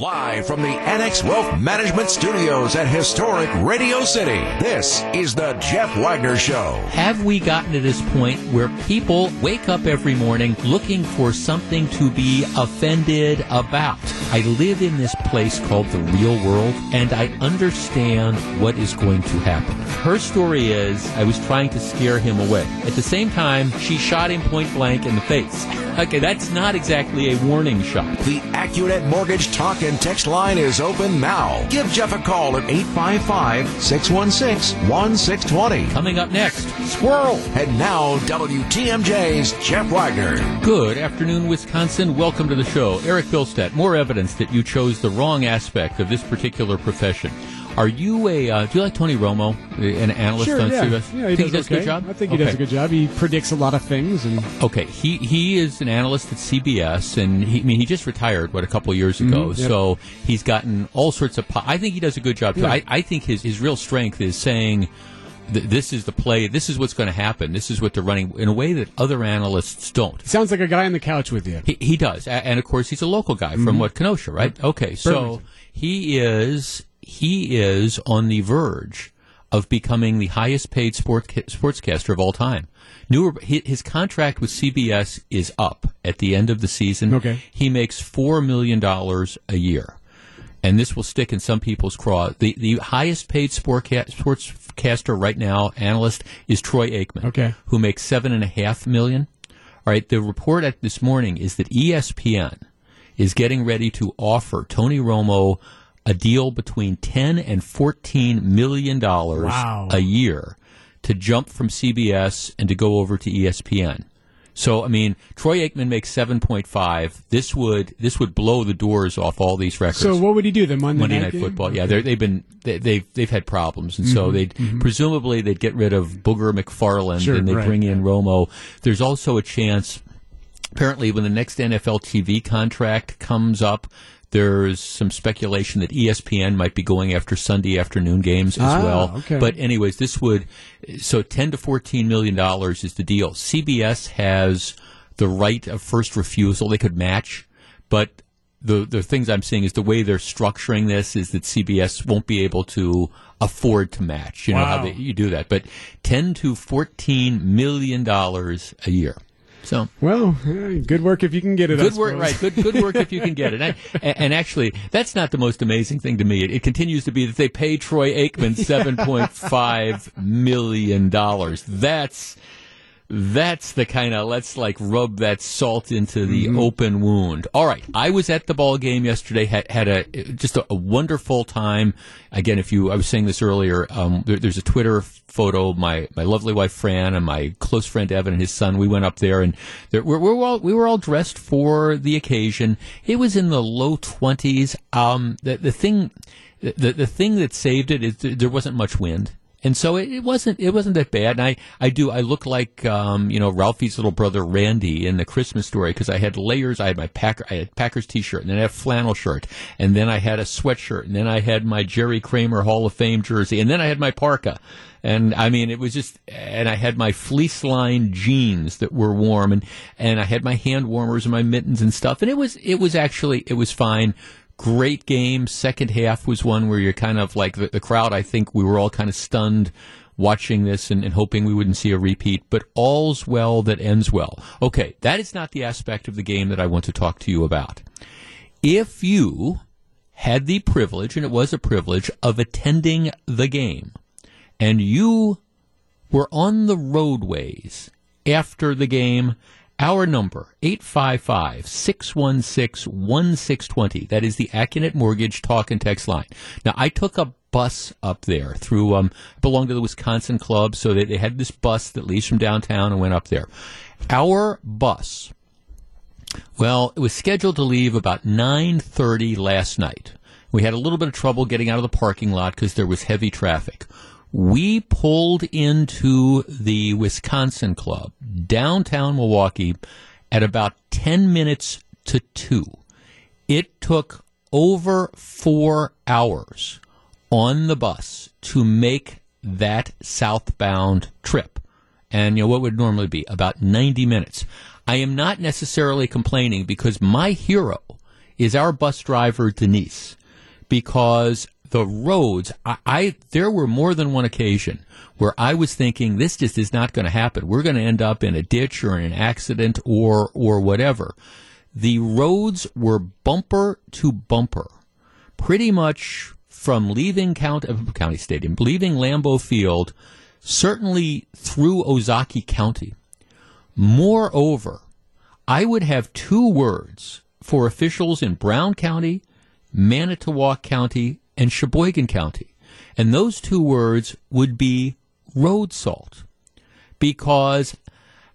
Live from the Annex Wealth Management Studios at historic Radio City, this is the Jeff Wagner Show. Have we gotten to this point where people wake up every morning looking for something to be offended about? I live in this place called the real world, and I understand what is going to happen. Her story is I was trying to scare him away. At the same time, she shot him point blank in the face. Okay, that's not exactly a warning shot. The Accunet Mortgage Talk and Text line is open now. Give Jeff a call at 855 616 1620. Coming up next, Squirrel. And now, WTMJ's Jeff Wagner. Good afternoon, Wisconsin. Welcome to the show. Eric Bilstead, more evidence that you chose the wrong aspect of this particular profession. Are you a? Uh, do you like Tony Romo, an analyst sure, on yeah. CBS? Yeah, he Think does, he does okay. a good job. I think he Okay. does a good job. He predicts a lot of things, and Okay, he he is an analyst at CBS, and he, I mean he just retired what a couple years ago, Mhm, yep. so he's gotten all sorts of. Po- I think he does a good job too. Yeah. I, I think his his real strength is saying. This is the play. This is what's going to happen. This is what they're running in a way that other analysts don't. sounds like a guy on the couch with you. He, he does, and of course he's a local guy from what Kenosha, right? Okay, so he is he is on the verge of becoming the highest paid sport sportscaster of all time. Newer, his contract with CBS is up at the end of the season. Okay. he makes four million dollars a year, and this will stick in some people's craw. The the highest paid sportca- sportscaster right now, analyst, is Troy Aikman Okay. who makes seven and a half million. All right, the report at this morning is that ESPN is getting ready to offer Tony Romo a deal between ten and fourteen million dollars Wow. a year to jump from CBS and to go over to ESPN. So I mean, Troy Aikman makes seven point five. This would this would blow the doors off all these records. So what would he do? The Monday, Monday night, Night? Football. Yeah, they've been they, they've they've had problems, and Mm-hmm. so they'd presumably they'd get rid of Booger McFarland Sure, and they right, bring in Romo. There's also a chance. Apparently, when the next NFL TV contract comes up, there's some speculation that ESPN might be going after Sunday afternoon games as Ah, well. okay. But anyways, this would so 10 to 14 million dollars is the deal. CBS has the right of first refusal; they could match, but the the things I'm seeing is the way they're structuring this is that CBS won't be able to afford to match. You know how Wow. they, you do that, but 10 to 14 million dollars a year. So Well, good work if you can get it. Good work, right? Good, good work if you can get it. And, and actually, that's not the most amazing thing to me. It, it continues to be that they pay Troy Aikman seven point five million dollars. That's that's the kind of let's like rub that salt into the open wound. All right, I was at the ball game yesterday. Had had a just a, a wonderful time. Again, if you I was saying this earlier, um, there, there's a Twitter photo. My my lovely wife Fran and my close friend Evan and his son. We went up there and there, we're, we're all we were all dressed for the occasion. It was in the low twenties. Um, the the thing the the thing that saved it is th- there wasn't much wind. And so it, it wasn't it wasn't that bad. And I, I do I look like um, you know Ralphie's little brother Randy in the Christmas story because I had layers. I had my Packer I had Packers T-shirt and then I had a flannel shirt and then I had a sweatshirt and then I had my Jerry Kramer Hall of Fame jersey and then I had my parka. And I mean it was just and I had my fleece lined jeans that were warm and and I had my hand warmers and my mittens and stuff and it was it was actually it was fine great game. Second half was one where you're kind of like the, the crowd. I think we were all kind of stunned watching this and, and hoping we wouldn't see a repeat. But all's well that ends well. Okay, that is not the aspect of the game that I want to talk to you about. If you had the privilege, and it was a privilege, of attending the game, and you were on the roadways after the game. Our number, 855-616-1620. That is the Accunet Mortgage talk and text line. Now, I took a bus up there through, um, belonged to the Wisconsin Club, so they, they had this bus that leaves from downtown and went up there. Our bus, well, it was scheduled to leave about 9.30 last night. We had a little bit of trouble getting out of the parking lot because there was heavy traffic. We pulled into the Wisconsin Club, downtown Milwaukee, at about 10 minutes to 2. It took over four hours on the bus to make that southbound trip. And you know what would normally be about 90 minutes. I am not necessarily complaining because my hero is our bus driver Denise, because the roads. I, I there were more than one occasion where I was thinking this just is not going to happen. We're going to end up in a ditch or in an accident or or whatever. The roads were bumper to bumper, pretty much from leaving County, uh, County Stadium, leaving Lambeau Field, certainly through Ozaukee County. Moreover, I would have two words for officials in Brown County, Manitowoc County, and Sheboygan County. And those two words would be road salt because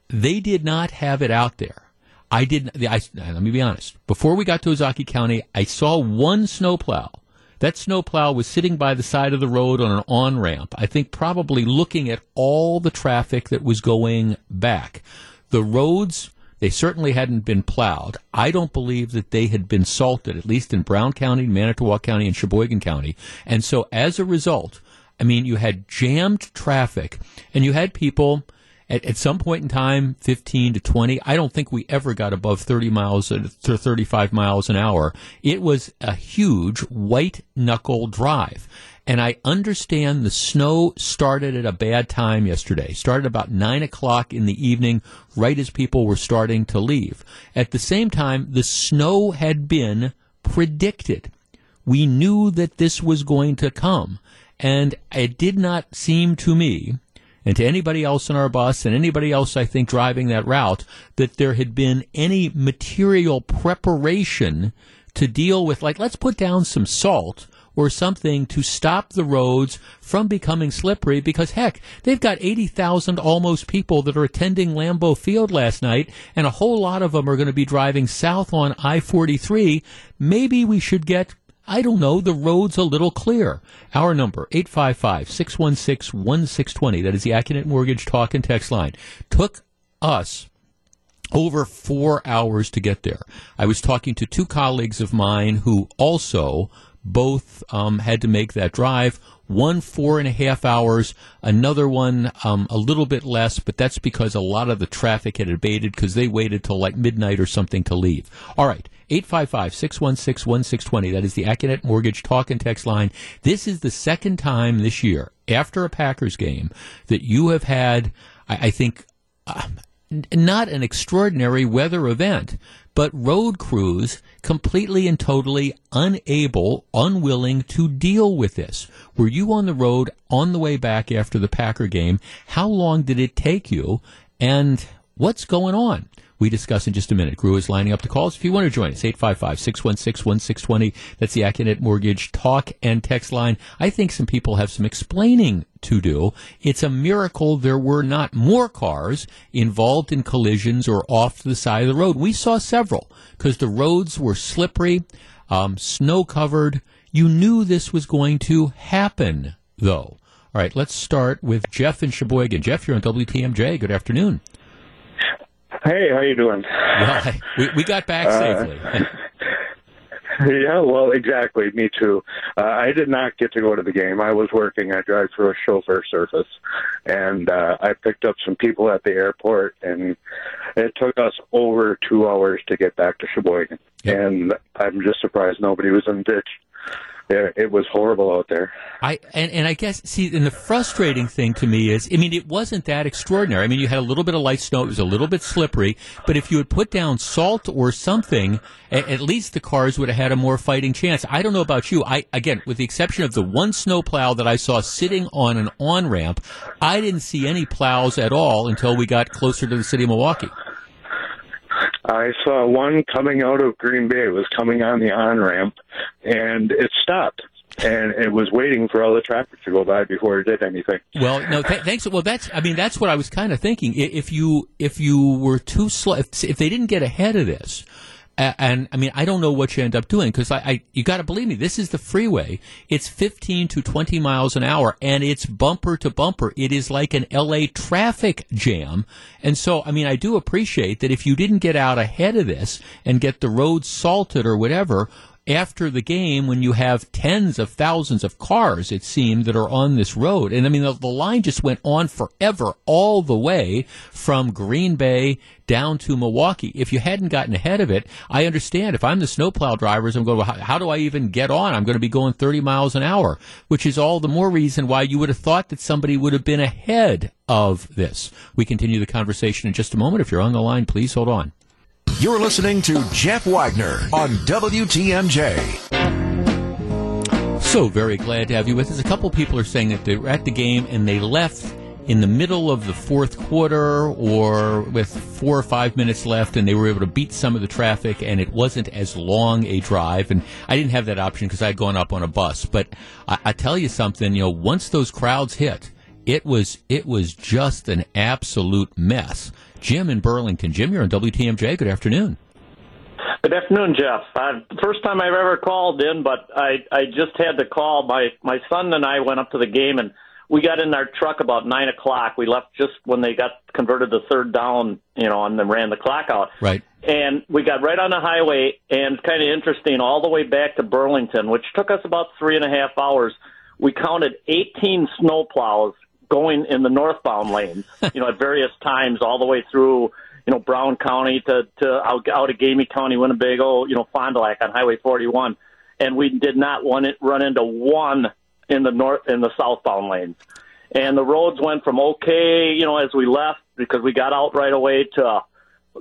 they did not have it out there. I didn't, I, let me be honest. Before we got to Ozaukee County, I saw one snowplow. That snowplow was sitting by the side of the road on an on ramp, I think probably looking at all the traffic that was going back. The roads they certainly hadn't been plowed. I don't believe that they had been salted, at least in Brown County, Manitowoc County, and Sheboygan County. And so as a result, I mean, you had jammed traffic and you had people at, at some point in time, 15 to 20. I don't think we ever got above 30 miles uh, to 35 miles an hour. It was a huge white knuckle drive. And I understand the snow started at a bad time yesterday. Started about nine o'clock in the evening, right as people were starting to leave. At the same time, the snow had been predicted. We knew that this was going to come. And it did not seem to me, and to anybody else in our bus and anybody else I think driving that route, that there had been any material preparation to deal with, like, let's put down some salt or something to stop the roads from becoming slippery because heck, they've got 80,000 almost people that are attending Lambeau Field last night and a whole lot of them are going to be driving south on I-43. Maybe we should get I don't know, the road's a little clear. Our number, 855-616-1620. That is the Accunet Mortgage talk and text line. Took us over four hours to get there. I was talking to two colleagues of mine who also both um, had to make that drive. One four and a half hours, another one um, a little bit less, but that's because a lot of the traffic had abated because they waited till like midnight or something to leave. All right, 855 616 1620. That is the Accunet Mortgage talk and text line. This is the second time this year, after a Packers game, that you have had, I, I think, uh, not an extraordinary weather event, but road crews completely and totally unable, unwilling to deal with this. Were you on the road on the way back after the Packer game? How long did it take you? And what's going on? We discuss in just a minute. Gru is lining up the calls. If you want to join us, 855-616-1620. That's the Accunet Mortgage talk and text line. I think some people have some explaining to do. It's a miracle there were not more cars involved in collisions or off to the side of the road. We saw several because the roads were slippery, um, snow covered. You knew this was going to happen, though. All right, let's start with Jeff in Sheboygan. Jeff, you're on WTMJ. Good afternoon. Hey, how you doing? Well, we, we got back uh, safely. yeah, well, exactly. Me too. Uh, I did not get to go to the game. I was working. I drive through a chauffeur service, and uh, I picked up some people at the airport, and it took us over two hours to get back to Sheboygan. Yep. And I'm just surprised nobody was in the ditch it was horrible out there. I and, and I guess see, and the frustrating thing to me is, I mean, it wasn't that extraordinary. I mean, you had a little bit of light snow; it was a little bit slippery. But if you had put down salt or something, at, at least the cars would have had a more fighting chance. I don't know about you. I again, with the exception of the one snowplow that I saw sitting on an on ramp, I didn't see any plows at all until we got closer to the city of Milwaukee. I saw one coming out of Green Bay. It was coming on the on ramp, and it stopped and it was waiting for all the traffic to go by before it did anything. Well, no, th- thanks. Well, that's I mean that's what I was kind of thinking. If you if you were too slow, if, if they didn't get ahead of this, and I mean, I don't know what you end up doing because I, I, you got to believe me, this is the freeway. It's 15 to 20 miles an hour and it's bumper to bumper. It is like an LA traffic jam. And so, I mean, I do appreciate that if you didn't get out ahead of this and get the roads salted or whatever, after the game when you have tens of thousands of cars, it seemed, that are on this road. And I mean, the, the line just went on forever, all the way from Green Bay down to Milwaukee. If you hadn't gotten ahead of it, I understand. If I'm the snowplow drivers, I'm going, well, how, how do I even get on? I'm going to be going 30 miles an hour, which is all the more reason why you would have thought that somebody would have been ahead of this. We continue the conversation in just a moment. If you're on the line, please hold on. You're listening to Jeff Wagner on WTMJ. So very glad to have you with us. A couple people are saying that they were at the game and they left in the middle of the fourth quarter or with four or five minutes left and they were able to beat some of the traffic and it wasn't as long a drive and i didn't have that option because i'd gone up on a bus but I, I, tell you something you know once those crowds hit it was it was just an absolute mess jim in burlington jim you're on wtmj good afternoon Good afternoon, Jeff. Uh, first time I've ever called in, but I I just had to call. My my son and I went up to the game, and we got in our truck about nine o'clock. We left just when they got converted to third down, you know, and then ran the clock out. Right. And we got right on the highway, and kind of interesting, all the way back to Burlington, which took us about three and a half hours. We counted 18 snowplows going in the northbound lanes, you know, at various times, all the way through you know, Brown County to, to out, Outagamie County, Winnebago, you know, Fond du Lac on Highway 41. And we did not run, it, run into one in the north, in the southbound lanes. And the roads went from okay, you know, as we left because we got out right away to,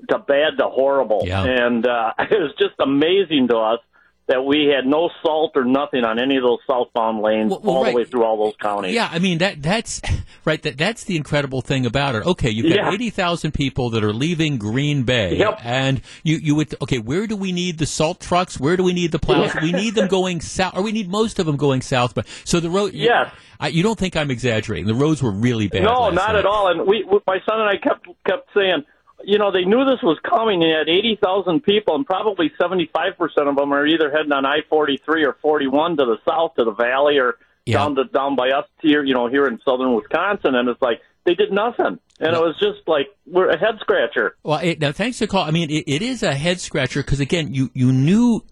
to bad to horrible. Yeah. And, uh, it was just amazing to us that we had no salt or nothing on any of those southbound lanes well, well, all right. the way through all those counties. Yeah, I mean that that's right. That that's the incredible thing about it. Okay, you've got yeah. eighty thousand people that are leaving Green Bay, yep. and you you would okay. Where do we need the salt trucks? Where do we need the plows? we need them going south, or we need most of them going south. But so the road. Yes. I, you don't think I'm exaggerating? The roads were really bad. No, not night. at all. And we, my son and I kept kept saying you know, they knew this was coming. They had 80,000 people, and probably 75% of them are either heading on I-43 or 41 to the south to the valley or yeah. down to down by us here, you know, here in southern Wisconsin. And it's like they did nothing, and it was just like we're a head scratcher. Well, it, now thanks to call. I mean, it, it is a head scratcher because again, you you knew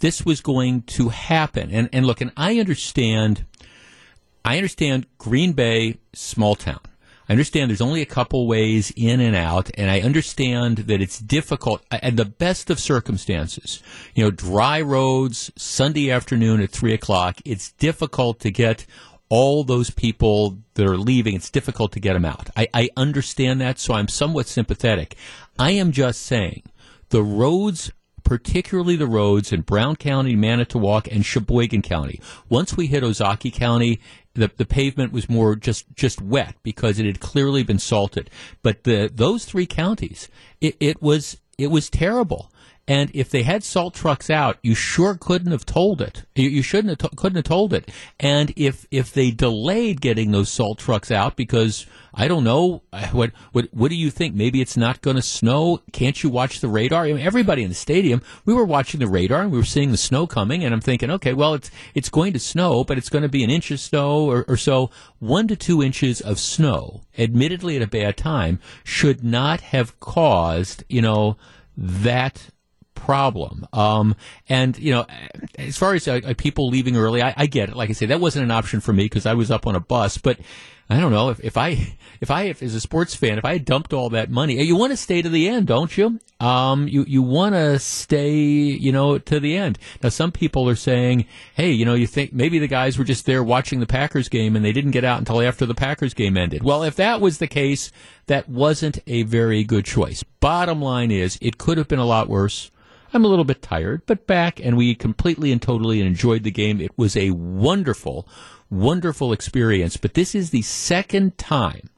this was going to happen, and and look, and I understand. I understand Green Bay, small town. I understand there's only a couple ways in and out, and I understand that it's difficult at the best of circumstances. You know, dry roads, Sunday afternoon at three o'clock, it's difficult to get all those people that are leaving, it's difficult to get them out. I, I understand that, so I'm somewhat sympathetic. I am just saying the roads particularly the roads in Brown County, Manitowoc, and Sheboygan County. Once we hit Ozaukee County, the, the pavement was more just, just wet because it had clearly been salted. But the, those three counties, it, it was, it was terrible. And if they had salt trucks out, you sure couldn't have told it. You, you shouldn't have to, couldn't have told it. And if if they delayed getting those salt trucks out because I don't know what what what do you think? Maybe it's not going to snow. Can't you watch the radar? I mean, everybody in the stadium, we were watching the radar and we were seeing the snow coming. And I'm thinking, okay, well, it's it's going to snow, but it's going to be an inch of snow or, or so. One to two inches of snow, admittedly at a bad time, should not have caused you know that problem. Um, and you know, as far as uh, people leaving early, I, I, get it. Like I say, that wasn't an option for me because I was up on a bus. But I don't know if, if I if I if, as a sports fan, if I had dumped all that money, you want to stay to the end, don't you? Um, you you want to stay, you know, to the end. Now, some people are saying, hey, you know, you think maybe the guys were just there watching the Packers game and they didn't get out until after the Packers game ended. Well, if that was the case, that wasn't a very good choice. Bottom line is, it could have been a lot worse. I'm a little bit tired, but back and we completely and totally enjoyed the game. It was a wonderful, wonderful experience. But this is the second time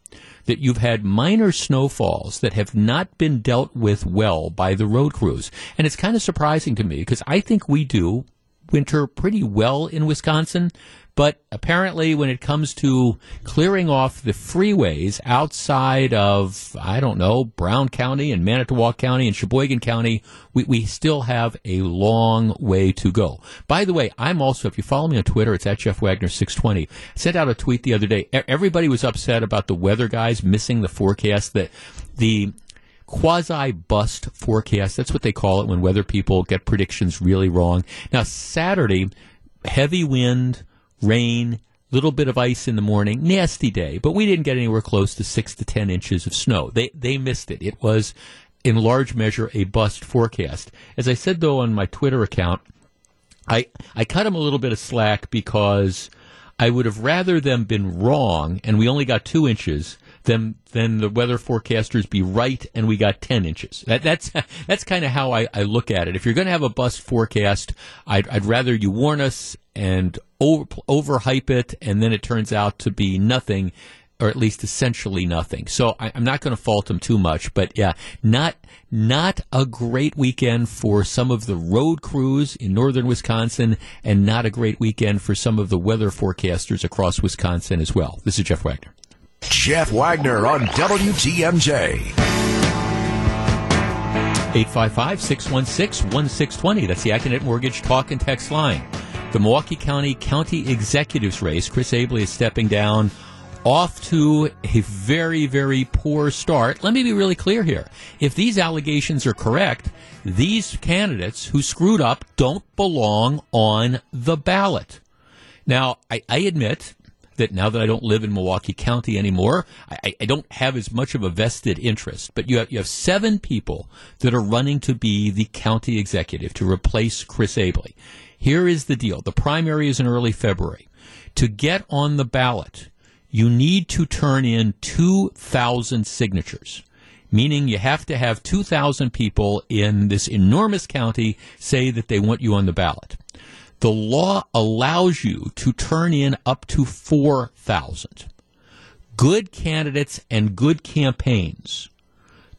that you've had minor snowfalls that have not been dealt with well by the road crews. And it's kind of surprising to me because I think we do winter pretty well in Wisconsin, but apparently, when it comes to clearing off the freeways outside of, I don't know, Brown County and Manitowoc County and Sheboygan County, we, we still have a long way to go. By the way, I'm also, if you follow me on Twitter, it's at Jeff Wagner 620. I sent out a tweet the other day. Everybody was upset about the weather guys missing the forecast that the quasi bust forecast. That's what they call it when weather people get predictions really wrong. Now, Saturday, heavy wind, rain, little bit of ice in the morning, nasty day, but we didn't get anywhere close to six to ten inches of snow. They they missed it. It was in large measure a bust forecast. As I said though on my Twitter account, I I cut them a little bit of slack because I would have rather them been wrong and we only got two inches than than the weather forecasters be right and we got ten inches. That, that's that's kind of how I, I look at it. If you're going to have a bust forecast, I'd, I'd rather you warn us and over, overhype it, and then it turns out to be nothing, or at least essentially nothing. So I, am not going to fault them too much, but yeah, not not a great weekend for some of the road crews in northern Wisconsin, and not a great weekend for some of the weather forecasters across Wisconsin as well. This is Jeff Wagner. Jeff Wagner on WTMJ. 855 616 1620. That's the Accunet Mortgage Talk and Text line. The Milwaukee County County Executives race, Chris Abele is stepping down off to a very, very poor start. Let me be really clear here. If these allegations are correct, these candidates who screwed up don't belong on the ballot. Now, I, I admit that now that I don't live in Milwaukee County anymore, I, I, don't have as much of a vested interest. But you have, you have seven people that are running to be the county executive to replace Chris Abele. Here is the deal. The primary is in early February. To get on the ballot, you need to turn in 2,000 signatures meaning you have to have 2,000 people in this enormous county say that they want you on the ballot. The law allows you to turn in up to 4,000. Good candidates and good campaigns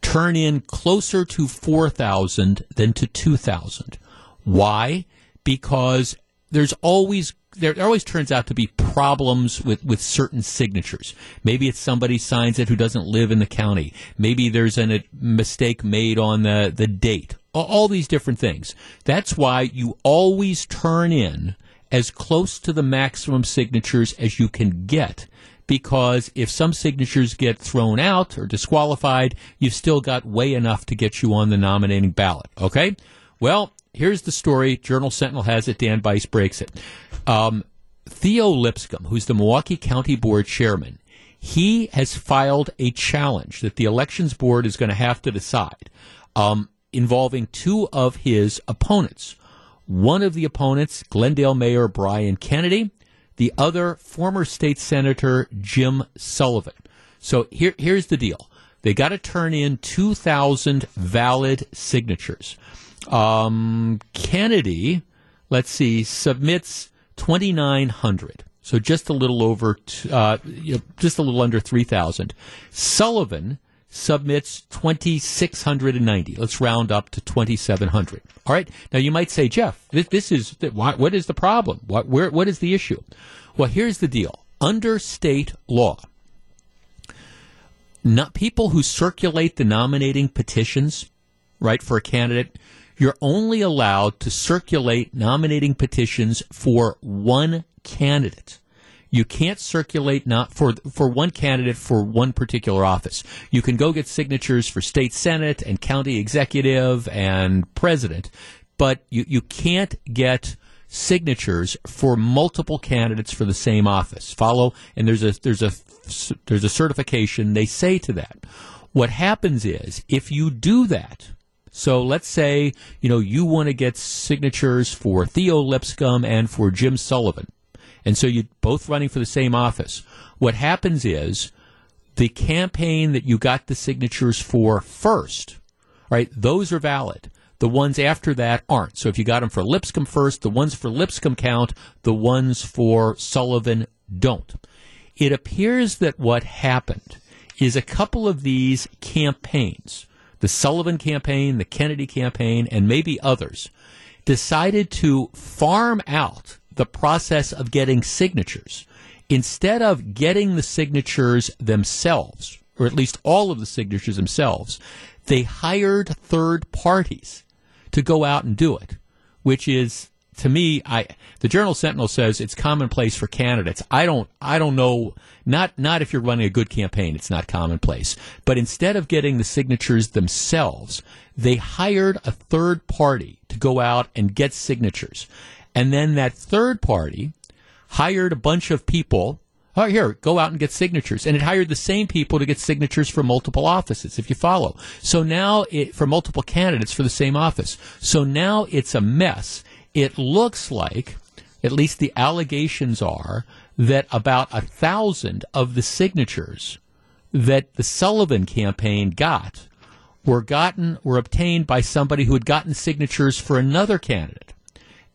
turn in closer to 4,000 than to 2,000. Why? Because there's always there always turns out to be problems with, with certain signatures. Maybe it's somebody signs it who doesn't live in the county. Maybe there's an, a mistake made on the, the date all these different things. That's why you always turn in as close to the maximum signatures as you can get. Because if some signatures get thrown out or disqualified, you've still got way enough to get you on the nominating ballot. Okay? Well, here's the story. Journal Sentinel has it. Dan Bice breaks it. Um, Theo Lipscomb, who's the Milwaukee County Board chairman, he has filed a challenge that the elections board is going to have to decide. Um, involving two of his opponents. One of the opponents, Glendale Mayor Brian Kennedy, the other, former state senator Jim Sullivan. So here, here's the deal. They got to turn in 2,000 valid signatures. Um, Kennedy, let's see, submits 2,900. So just a little over, t- uh, just a little under 3,000. Sullivan submits 2,690. Let's round up to 2,700. All right. Now you might say, Jeff, this, this is, what is the problem? What, where, what is the issue? Well, here's the deal. Under state law, not people who circulate the nominating petitions, right, for a candidate, you're only allowed to circulate nominating petitions for one candidate. You can't circulate not for for one candidate for one particular office. You can go get signatures for state senate and county executive and president, but you, you can't get signatures for multiple candidates for the same office. Follow and there's a there's a there's a certification they say to that. What happens is if you do that, so let's say, you know, you want to get signatures for Theo Lipscomb and for Jim Sullivan. And so you're both running for the same office. What happens is the campaign that you got the signatures for first, right? Those are valid. The ones after that aren't. So if you got them for Lipscomb first, the ones for Lipscomb count, the ones for Sullivan don't. It appears that what happened is a couple of these campaigns, the Sullivan campaign, the Kennedy campaign, and maybe others, decided to farm out the process of getting signatures. Instead of getting the signatures themselves, or at least all of the signatures themselves, they hired third parties to go out and do it, which is to me, I the Journal Sentinel says it's commonplace for candidates. I don't I don't know not not if you're running a good campaign, it's not commonplace. But instead of getting the signatures themselves, they hired a third party to go out and get signatures. And then that third party hired a bunch of people. Oh, here, go out and get signatures. And it hired the same people to get signatures for multiple offices, if you follow. So now it, for multiple candidates for the same office. So now it's a mess. It looks like, at least the allegations are, that about a thousand of the signatures that the Sullivan campaign got were gotten, were obtained by somebody who had gotten signatures for another candidate.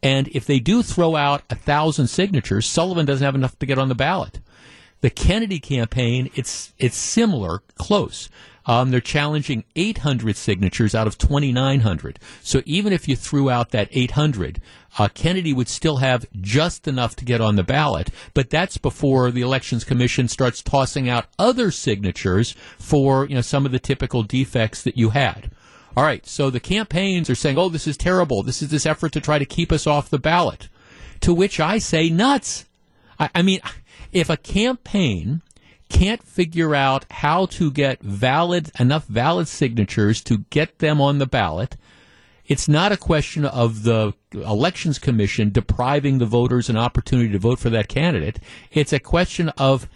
And if they do throw out a thousand signatures, Sullivan doesn't have enough to get on the ballot. The Kennedy campaign, it's it's similar, close. Um, they're challenging 800 signatures out of 2,900. So even if you threw out that 800, uh, Kennedy would still have just enough to get on the ballot. But that's before the Elections Commission starts tossing out other signatures for you know some of the typical defects that you had. All right, so the campaigns are saying, "Oh, this is terrible. This is this effort to try to keep us off the ballot." To which I say, "Nuts." I, I mean, if a campaign can't figure out how to get valid enough valid signatures to get them on the ballot, it's not a question of the elections commission depriving the voters an opportunity to vote for that candidate. It's a question of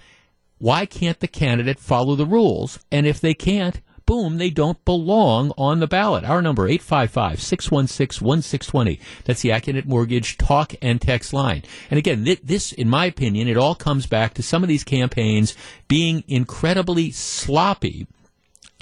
why can't the candidate follow the rules? And if they can't, boom, they don't belong on the ballot. Our number, 855-616-1620. That's the Accunet Mortgage talk and text line. And again, this, in my opinion, it all comes back to some of these campaigns being incredibly sloppy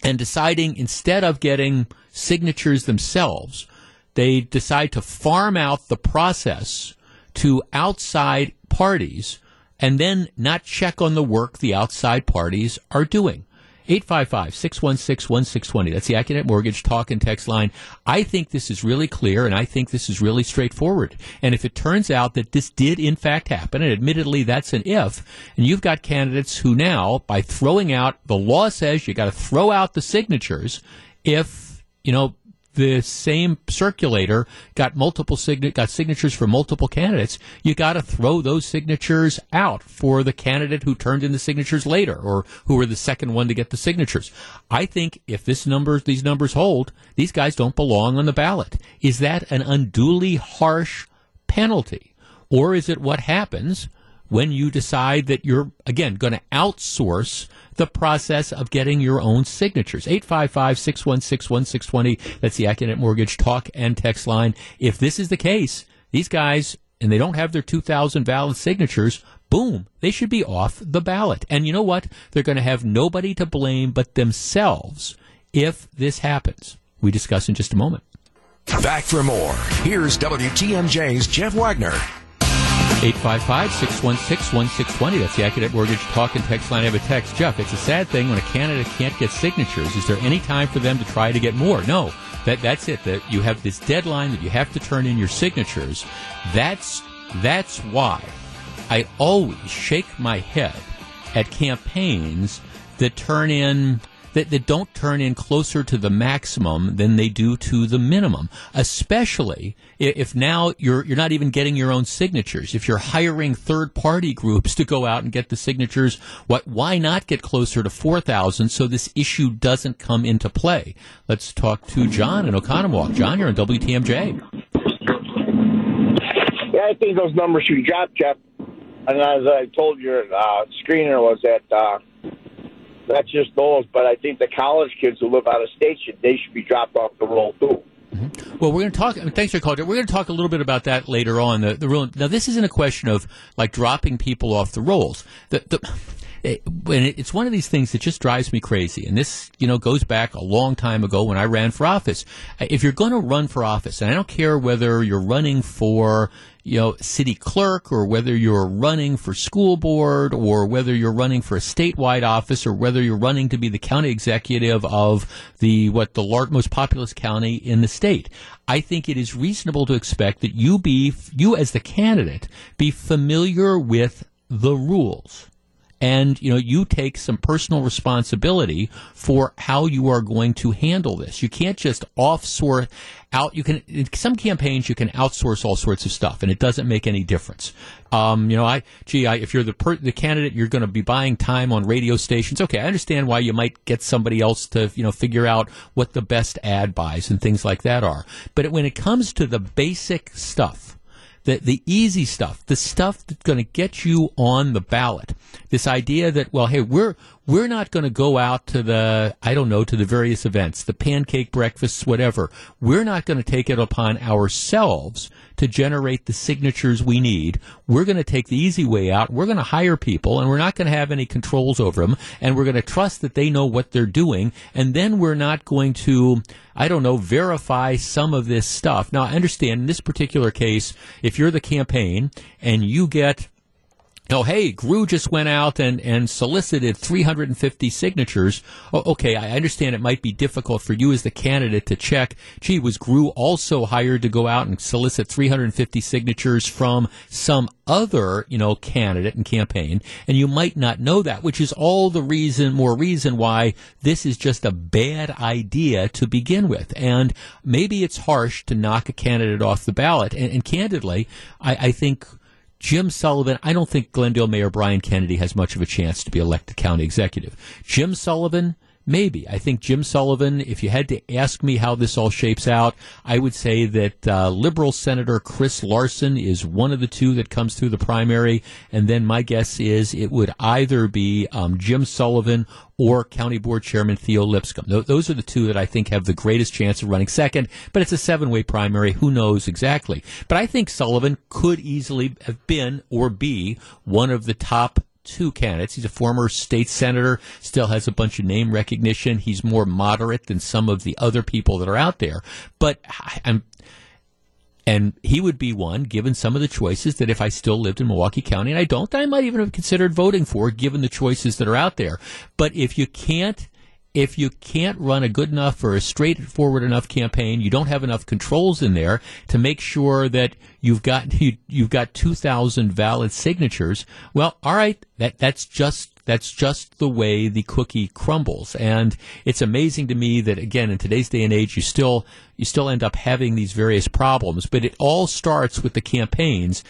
and deciding instead of getting signatures themselves, they decide to farm out the process to outside parties and then not check on the work the outside parties are doing. 855 616 1620. That's the Accunet Mortgage talk and text line. I think this is really clear and I think this is really straightforward. And if it turns out that this did in fact happen, and admittedly that's an if, and you've got candidates who now, by throwing out, the law says you got to throw out the signatures if, you know, the same circulator got multiple sign- got signatures for multiple candidates, you got to throw those signatures out for the candidate who turned in the signatures later or who were the second one to get the signatures. I think if this numbers these numbers hold, these guys don't belong on the ballot. Is that an unduly harsh penalty? Or is it what happens when you decide that you're, again, going to outsource the process of getting your own signatures. 855 616 1620. That's the Accunet Mortgage talk and text line. If this is the case, these guys, and they don't have their 2,000 valid signatures, boom, they should be off the ballot. And you know what? They're going to have nobody to blame but themselves if this happens. We discuss in just a moment. Back for more. Here's WTMJ's Jeff Wagner. 855-616-1620. That's the Accunet Mortgage talk and text line. I have a text. Jeff, it's a sad thing when a candidate can't get signatures. Is there any time for them to try to get more? No. That, that's it. That you have this deadline that you have to turn in your signatures. That's, that's why I always shake my head at campaigns that turn in that, that don't turn in closer to the maximum than they do to the minimum. Especially if now you're you're not even getting your own signatures. If you're hiring third party groups to go out and get the signatures, what why not get closer to four thousand so this issue doesn't come into play? Let's talk to John in Oconomowoc. John, you're on WTMJ. Yeah, I think those numbers should drop, Jeff. And as I told your uh, screener, was that uh, not just those, but I think the college kids who live out of state should they should be dropped off the roll too. Mm-hmm. Well, we're going to talk. Thanks for calling. We're going to talk a little bit about that later on. The, the rule. Now, this isn't a question of like dropping people off the rolls. The, the, it, it's one of these things that just drives me crazy. And this, you know, goes back a long time ago when I ran for office. If you're going to run for office, and I don't care whether you're running for, you know, city clerk or whether you're running for school board or whether you're running for a statewide office or whether you're running to be the county executive of the what the large, most populous county in the state. I think it is reasonable to expect that you be you as the candidate be familiar with the rules and you know you take some personal responsibility for how you are going to handle this. You can't just offsource out. You can in some campaigns you can outsource all sorts of stuff, and it doesn't make any difference. Um, you know, I gee, I, if you're the per, the candidate, you're going to be buying time on radio stations. Okay, I understand why you might get somebody else to you know figure out what the best ad buys and things like that are. But when it comes to the basic stuff the, the easy stuff, the stuff that's going to get you on the ballot. This idea that, well, hey, we're, we're not going to go out to the, I don't know, to the various events, the pancake breakfasts, whatever. We're not going to take it upon ourselves to generate the signatures we need. We're going to take the easy way out. We're going to hire people and we're not going to have any controls over them. And we're going to trust that they know what they're doing. And then we're not going to, I don't know, verify some of this stuff. Now, I understand in this particular case, if you're the campaign and you get oh, hey, GREW just went out and, and solicited 350 signatures. Oh, okay, I understand it might be difficult for you as the candidate to check. Gee, was GREW also hired to go out and solicit 350 signatures from some other, you know, candidate and campaign? And you might not know that, which is all the reason, more reason why this is just a bad idea to begin with. And maybe it's harsh to knock a candidate off the ballot. And, and candidly, I, I think Jim Sullivan, I don't think Glendale Mayor Brian Kennedy has much of a chance to be elected county executive. Jim Sullivan, maybe. I think Jim Sullivan, if you had to ask me how this all shapes out, I would say that uh, Liberal Senator Chris Larson is one of the two that comes through the primary. And then my guess is it would either be um, Jim Sullivan or County Board Chairman Theo Lipscomb. Those are the two that I think have the greatest chance of running second, but it's a seven way primary. Who knows exactly? But I think Sullivan could easily have been or be one of the top two candidates. He's a former state senator, still has a bunch of name recognition. He's more moderate than some of the other people that are out there. But I'm, and he would be one, given some of the choices that if I still lived in Milwaukee County, and I don't, I might even have considered voting for, given the choices that are out there. But if you can't, if you can't run a good enough or a straightforward enough campaign, you don't have enough controls in there to make sure that you've got you, you've got 2,000 valid signatures. Well, all right, that that's just that's just the way the cookie crumbles. And it's amazing to me that again in today's day and age you still you still end up having these various problems, but it all starts with the campaigns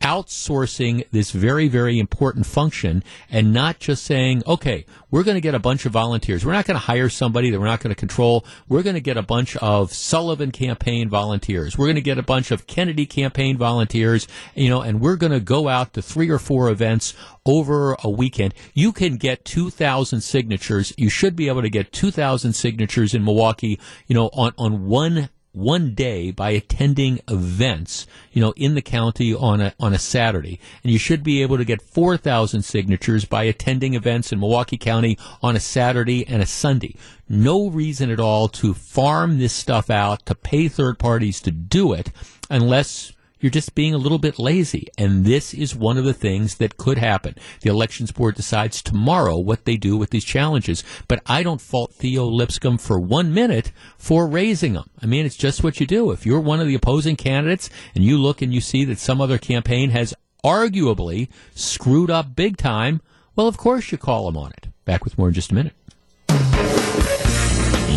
outsourcing this very, very important function and not just saying, okay, we're going to get a bunch of volunteers. We're not going to hire somebody that we're not going to control. We're going to get a bunch of Sullivan campaign volunteers. We're going to get a bunch of Kennedy campaign volunteers, you know, and we're going to go out to three or four events over a weekend. You can get 2,000 signatures. You should be able to get 2,000 signatures in Milwaukee, you know, on, on one one day by attending events, you know, in the county on a on a Saturday, and you should be able to get four thousand signatures by attending events in Milwaukee County on a Saturday and a Sunday. No reason at all to farm this stuff out to pay third parties to do it, unless you're just being a little bit lazy. And this is one of the things that could happen. The elections board decides tomorrow what they do with these challenges. But I don't fault Theo Lipscomb for one minute for raising them. I mean, it's just what you do. If you're one of the opposing candidates and you look and you see that some other campaign has arguably screwed up big time, well, of course you call them on it. Back with more in just a minute.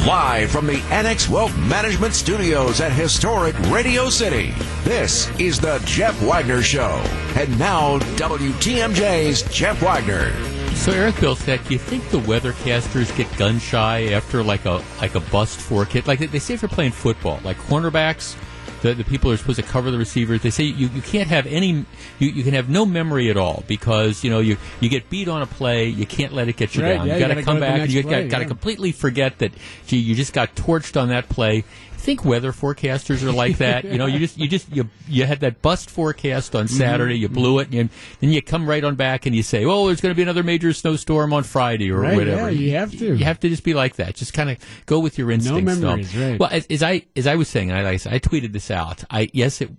Live from the Annex Wealth Management Studios at historic Radio City, this is the Jeff Wagner Show. And now, WTMJ's Jeff Wagner. So Eric Bilstead, do you think the weathercasters get gun shy after like a like a bust for a kid? Like they say if you're playing football, like cornerbacks, the, the people are supposed to cover the receivers. They say you, you can't have any, you, you can have no memory at all because, you know, you, you get beat on a play, you can't let it get you Right, down. yeah, you got to come go back and you got to yeah. completely forget that, gee, you just got torched on that play. I think weather forecasters are like that. You know, you just you just you you had that bust forecast on Mm-hmm. Saturday, you blew it, and then you come right on back and you say, "Oh, there's going to be another major snowstorm on Friday or Right, whatever." yeah, you have to. You have to just be like that. Just kind of go with your instincts. so. memories, right. Well, as, as I as I was saying, I, like I I tweeted this out. I yes, it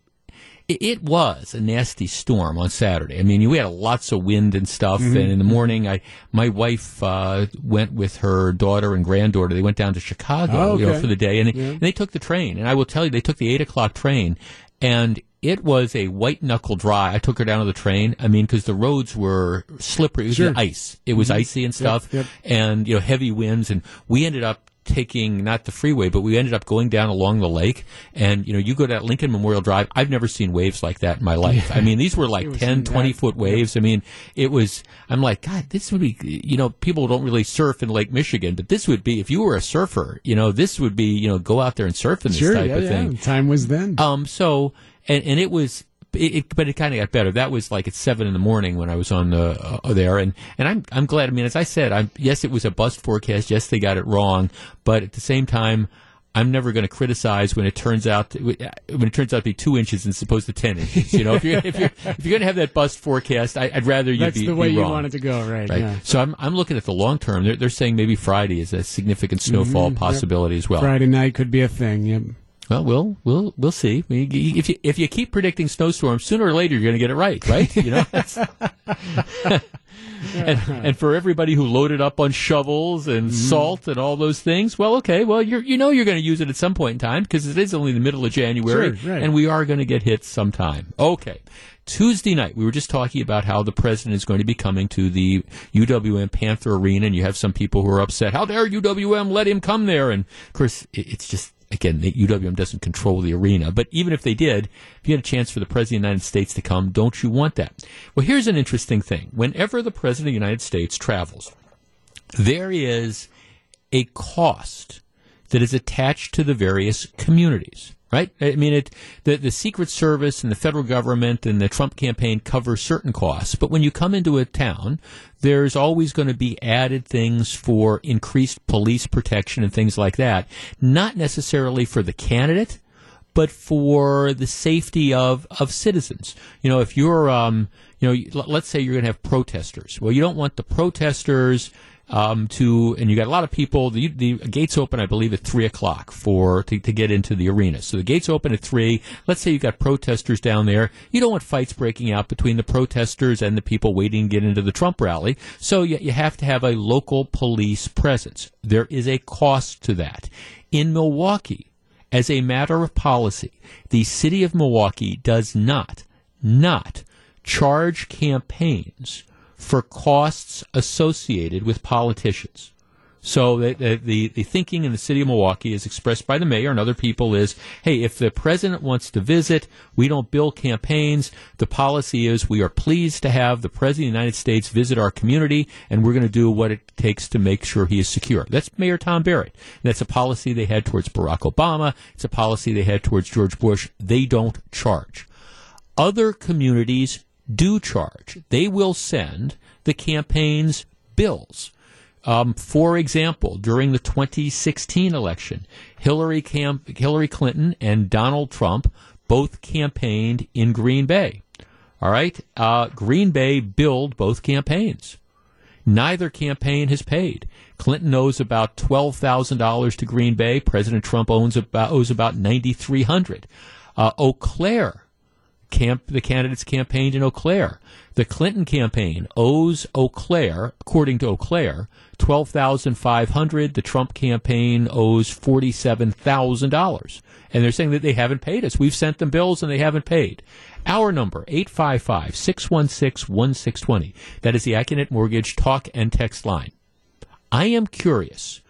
it, was a nasty storm on Saturday. I mean, we had lots of wind and stuff. Mm-hmm. And in the morning, I my wife uh, went with her daughter and granddaughter. They went down to Chicago, Oh, you know, for the day, and, Yeah. and they took the train. And I will tell you, they took the eight o'clock train, and it was a white knuckle dry. I took her down to the train. I mean, because the roads were slippery. It was Sure. ice. It was icy and stuff, yep. and you know heavy winds. And we ended up taking not the freeway, but we ended up going down along the lake. And you know, you go to Lincoln Memorial Drive. I've never seen waves like that in my life. I mean, these were like was 10, 20 that- foot waves. I mean, it was. I'm like, God, this would be. You know, people don't really surf in Lake Michigan, but this would be if you were a surfer. You know, this would be. You know, go out there and surf in this Sure, type yeah, of yeah. thing. Time was then. Um. So, and and it was. It, it, but it kind of got better. That was like at seven in the morning when I was on the uh, there, and and I'm I'm glad. I mean, as I said, I'm yes, it was a bust forecast. Yes, they got it wrong, but at the same time, I'm never going to criticize when it turns out when it turns out to be two inches and supposed to ten inches. You know, if you're if you're if you're going to have that bust forecast, I, I'd rather you That's be the way be you want it to go, right? Right. Yeah. So I'm I'm looking at the long term. They're they're saying maybe Friday is a significant snowfall possibility as well. Friday night could be a thing. Yep. Well, we'll we'll we'll see. I mean, y- If you if you keep predicting snowstorms, sooner or later you're going to get it right, right? You know. And, and for everybody who loaded up on shovels and mm-hmm. salt and all those things, well, okay, well you you know you're going to use it at some point in time because it is only the middle of January, Sure, right. and we are going to get hit sometime. Okay. Tuesday night, we were just talking about how the president is going to be coming to the UWM Panther Arena, and you have some people who are upset. How dare UWM let him come there? And of course, it- it's just again, the UWM doesn't control the arena. But even if they did, if you had a chance for the president of the United States to come, don't you want that? Well, here's an interesting thing. Whenever the president of the United States travels, there is a cost that is attached to the various communities. Right? I mean, it, the, the Secret Service and the federal government and the Trump campaign cover certain costs, but when you come into a town, there's always going to be added things for increased police protection and things like that. Not necessarily for the candidate, but for the safety of, of citizens. You know, if you're, um, you know, let's say you're going to have protesters. Well, you don't want the protesters um, to, and you got a lot of people. The, the gates open, I believe, at three o'clock for to, to get into the arena. So the gates open at three. Let's say you got protesters down there. You don't want fights breaking out between the protesters and the people waiting to get into the Trump rally. So you, you have to have a local police presence. There is a cost to that. In Milwaukee, as a matter of policy, the city of Milwaukee does not, not charge campaigns for costs associated with politicians. So the, the, the, thinking in the city of Milwaukee is expressed by the mayor and other people is, hey, if the president wants to visit, we don't bill campaigns. The policy is we are pleased to have the president of the United States visit our community and we're going to do what it takes to make sure he is secure. That's Mayor Tom Barrett. That's a policy they had towards Barack Obama. It's a policy they had towards George Bush. They don't charge. Other communities do charge. They will send the campaign's bills. Um, for example, during the 2016 election, Hillary, Cam- Hillary Clinton and Donald Trump both campaigned in Green Bay. All right, uh, Green Bay billed both campaigns. Neither campaign has paid. Clinton owes about twelve thousand dollars to Green Bay. President Trump owns about owes about ninety three hundred. Uh, Eau Claire camp the candidates campaigned in Eau Claire. The Clinton campaign owes Eau Claire, according to Eau Claire, twelve thousand five hundred. The Trump campaign owes forty seven thousand dollars. And they're saying that they haven't paid us. We've sent them bills and they haven't paid. Our number, 855-616-1620. That is the Accunet Mortgage talk and text line. I am curious.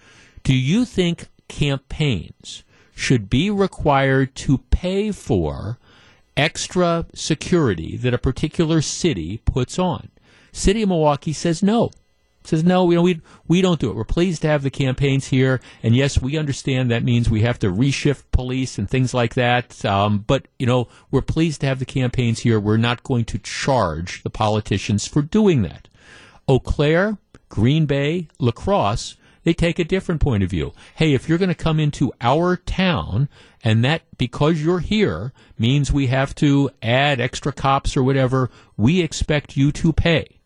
Do you think campaigns should be required to pay for extra security that a particular city puts on? City of Milwaukee says no. Says no, we don't, we, we don't do it. We're pleased to have the campaigns here, and yes, we understand that means we have to reshift police and things like that. Um, but you know, we're pleased to have the campaigns here. We're not going to charge the politicians for doing that. Eau Claire, Green Bay, La Crosse, they take a different point of view. Hey, if you're going to come into our town and that because you're here means we have to add extra cops or whatever, we expect you to pay.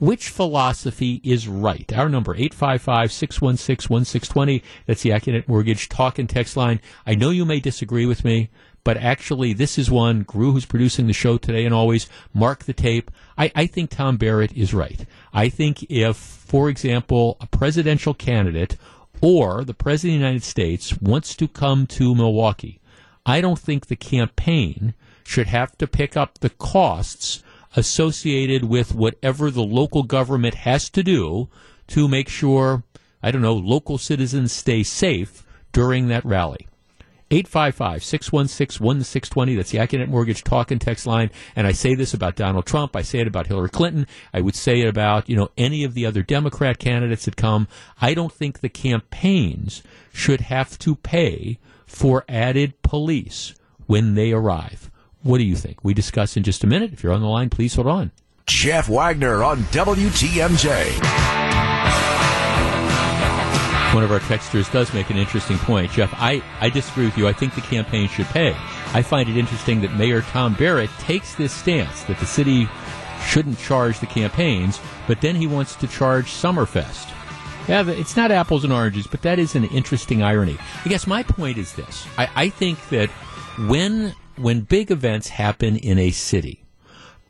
Which philosophy is right? Our number, 855-616-1620. That's the Accunet Mortgage talk and text line. I know you may disagree with me, but actually this is one, Gru, who's producing the show today and always, mark the tape. I, I think Tom Barrett is right. I think if, for example, a presidential candidate or the President of the United States wants to come to Milwaukee, I don't think the campaign should have to pick up the costs associated with whatever the local government has to do to make sure, I don't know, local citizens stay safe during that rally. 855 616 1620. That's the Accunet Mortgage talk and text line. And I say this about Donald Trump. I say it about Hillary Clinton. I would say it about, you know, any of the other Democrat candidates that come. I don't think the campaigns should have to pay for added police when they arrive. What do you think? We discuss in just a minute. If you're on the line, please hold on. Jeff Wagner on WTMJ. One of our texters does make an interesting point. Jeff, I, I disagree with you. I think the campaign should pay. I find it interesting that Mayor Tom Barrett takes this stance that the city shouldn't charge the campaigns, but then he wants to charge Summerfest. Yeah, it's not apples and oranges, but that is an interesting irony. I guess my point is this. I, I think that when when big events happen in a city,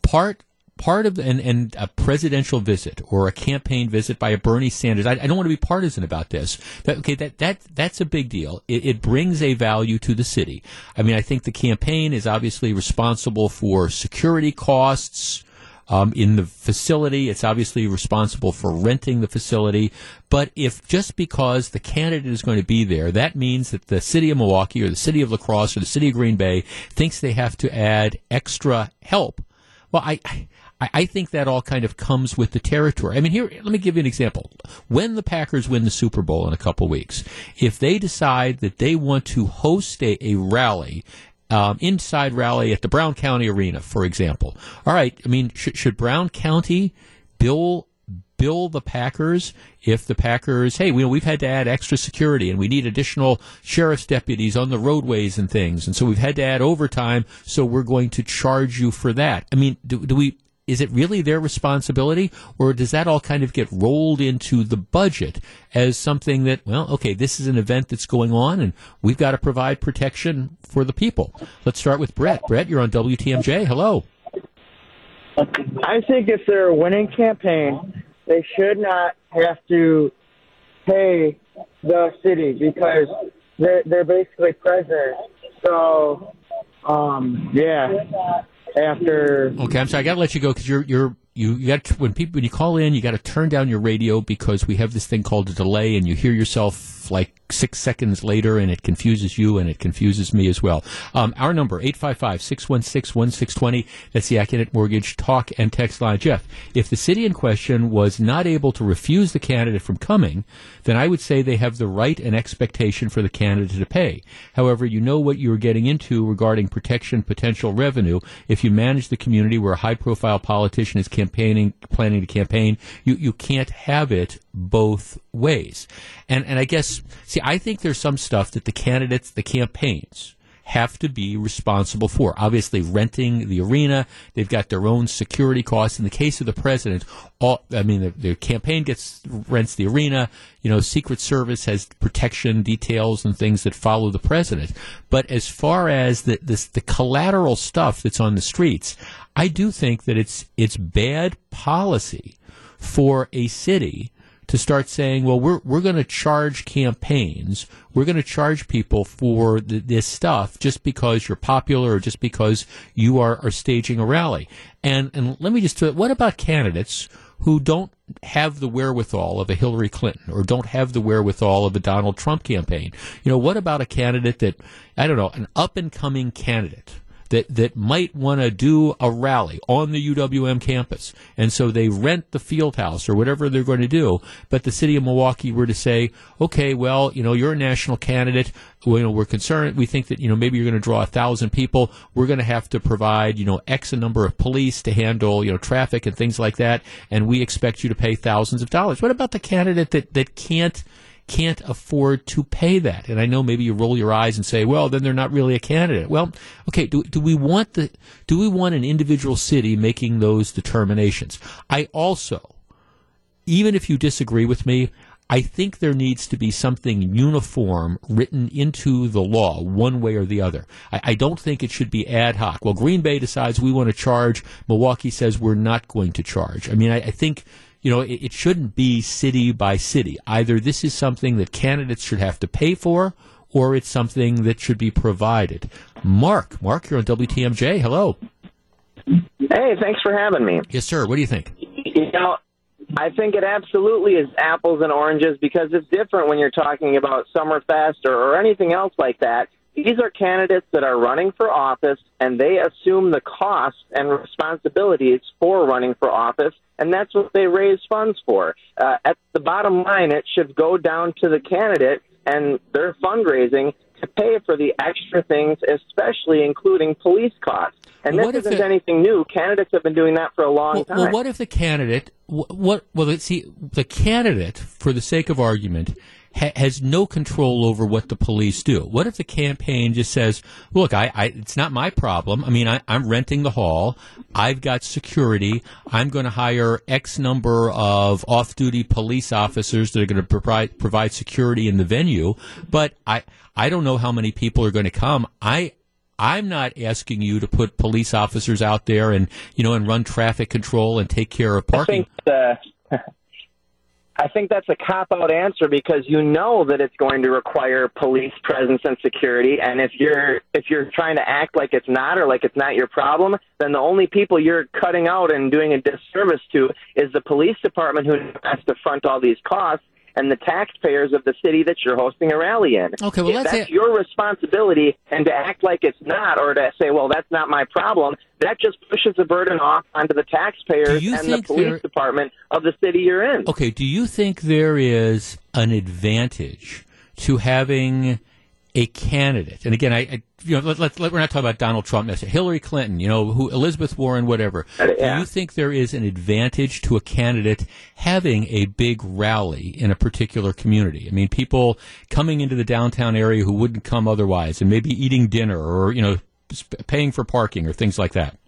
part part of and, and a presidential visit or a campaign visit by a Bernie Sanders. I, I don't want to be partisan about this. That, okay, that that that's a big deal. It, it, brings a value to the city. I mean, I think the campaign is obviously responsible for security costs. Um, in the facility, it's obviously responsible for renting the facility. But if just because the candidate is going to be there, that means that the city of Milwaukee or the city of La Crosse or the city of Green Bay thinks they have to add extra help, well, I, I, I think that all kind of comes with the territory. I mean, here, let me give you an example. When the Packers win the Super Bowl in a couple weeks, if they decide that they want to host a, a rally um, inside rally at the Brown County Arena, for example. All right, I mean, sh- should Brown County bill bill the Packers if the Packers, hey, we, we've had to add extra security and we need additional sheriff's deputies on the roadways and things, and so we've had to add overtime, so we're going to charge you for that. I mean, do, do we is it really their responsibility, or does that all kind of get rolled into the budget as something that, well, okay, this is an event that's going on, and we've got to provide protection for the people? Let's start with Brett. Brett, you're on WTMJ. Hello. I think if they're a winning campaign, they should not have to pay the city because they're they're basically president. So, um, yeah after. Okay, I'm sorry. I got to let you go because you're you're you, you got when people when you call in, you got to turn down your radio because we have this thing called a delay, and you hear yourself like six seconds later, and it confuses you, and it confuses me as well. Um, our number 855-616-1620. That's the Accunet Mortgage talk and text line. Jeff, if the city in question was not able to refuse the candidate from coming, then I would say they have the right and expectation for the candidate to pay. However, you know what you're getting into regarding protection potential revenue. If you manage the community where a high-profile politician is campaigning, planning to campaign. You you can't have it both ways. And and I guess see, I think there's some stuff that the candidates, the campaigns have to be responsible for. Obviously, renting the arena, they've got their own security costs. In the case of the president, all I mean, the, the, campaign gets rents the arena. You know, Secret Service has protection details and things that follow the president. But as far as the this, the collateral stuff that's on the streets, I do think that it's it's bad policy for a city to start saying, well, we're we're going to charge campaigns, we're going to charge people for the, this stuff just because you're popular or just because you are, are staging a rally. And and let me just what about candidates who don't have the wherewithal of a Hillary Clinton or don't have the wherewithal of a Donald Trump campaign? You know, what about a candidate that I don't know, an up and coming candidate? That, that might want to do a rally on the UWM campus. And so they rent the field house or whatever they're going to do. But the city of Milwaukee were to say, okay, well, you know, you're a national candidate. You know, we're concerned. We think that, you know, maybe you're going to draw a thousand people. We're going to have to provide, you know, X number of police to handle, you know, traffic and things like that. And we expect you to pay thousands of dollars. What about the candidate that, that can't, can't afford to pay that. And I know maybe you roll your eyes and say, well, then they're not really a candidate. Well, okay, do, do we want the, do we want an individual city making those determinations? I also, even if you disagree with me, I think there needs to be something uniform written into the law, one way or the other. I, I, don't think it should be ad hoc. Well, Green Bay decides we want to charge. Milwaukee says we're not going to charge. I mean, I, I think you know, it, it shouldn't be city by city. Either this is something that candidates should have to pay for, or it's something that should be provided. Mark. Mark, you're on WTMJ. Hello. Hey, thanks for having me. Yes, sir. What do you think? You know, I think it absolutely is apples and oranges because it's different when you're talking about Summerfest or, or anything else like that. These are candidates that are running for office and they assume the costs and responsibilities for running for office, and that's what they raise funds for. Uh, at the bottom line, it should go down to the candidate and their fundraising to pay for the extra things, especially including police costs. And this isn't anything new. Candidates have been doing that for a long Well, time. well, what if the candidate, wh- what, well, let's see, the candidate, for the sake of argument, ha- has no control over what the police do. What if the campaign just says, look, I, I it's not my problem. I mean, I, I'm renting the hall. I've got security. I'm going to hire X number of off-duty police officers that are going to provide, provide security in the venue. But I, I don't know how many people are going to come. I, I'm not asking you to put police officers out there and you know and run traffic control and take care of I parking. think the, I think that's a cop out answer because you know that it's going to require police presence and security. And if you're if you're trying to act like it's not or like it's not your problem, then the only people you're cutting out and doing a disservice to is the police department who has to front all these costs and the taxpayers of the city that you're hosting a rally in. Okay, well, if that's your responsibility and to act like it's not or to say, well, that's not my problem, that just pushes the burden off onto the taxpayers and the police there- department of the city you're in. Okay, do you think there is an advantage to having a candidate? And again, I, I you know, let, let, let, we're not talking about Donald Trump necessarily. Hillary Clinton, you know, who Elizabeth Warren, whatever. Uh, Do yeah. you think there is an advantage to a candidate having a big rally in a particular community? I mean, people coming into the downtown area who wouldn't come otherwise, and maybe eating dinner or you know, paying for parking or things like that.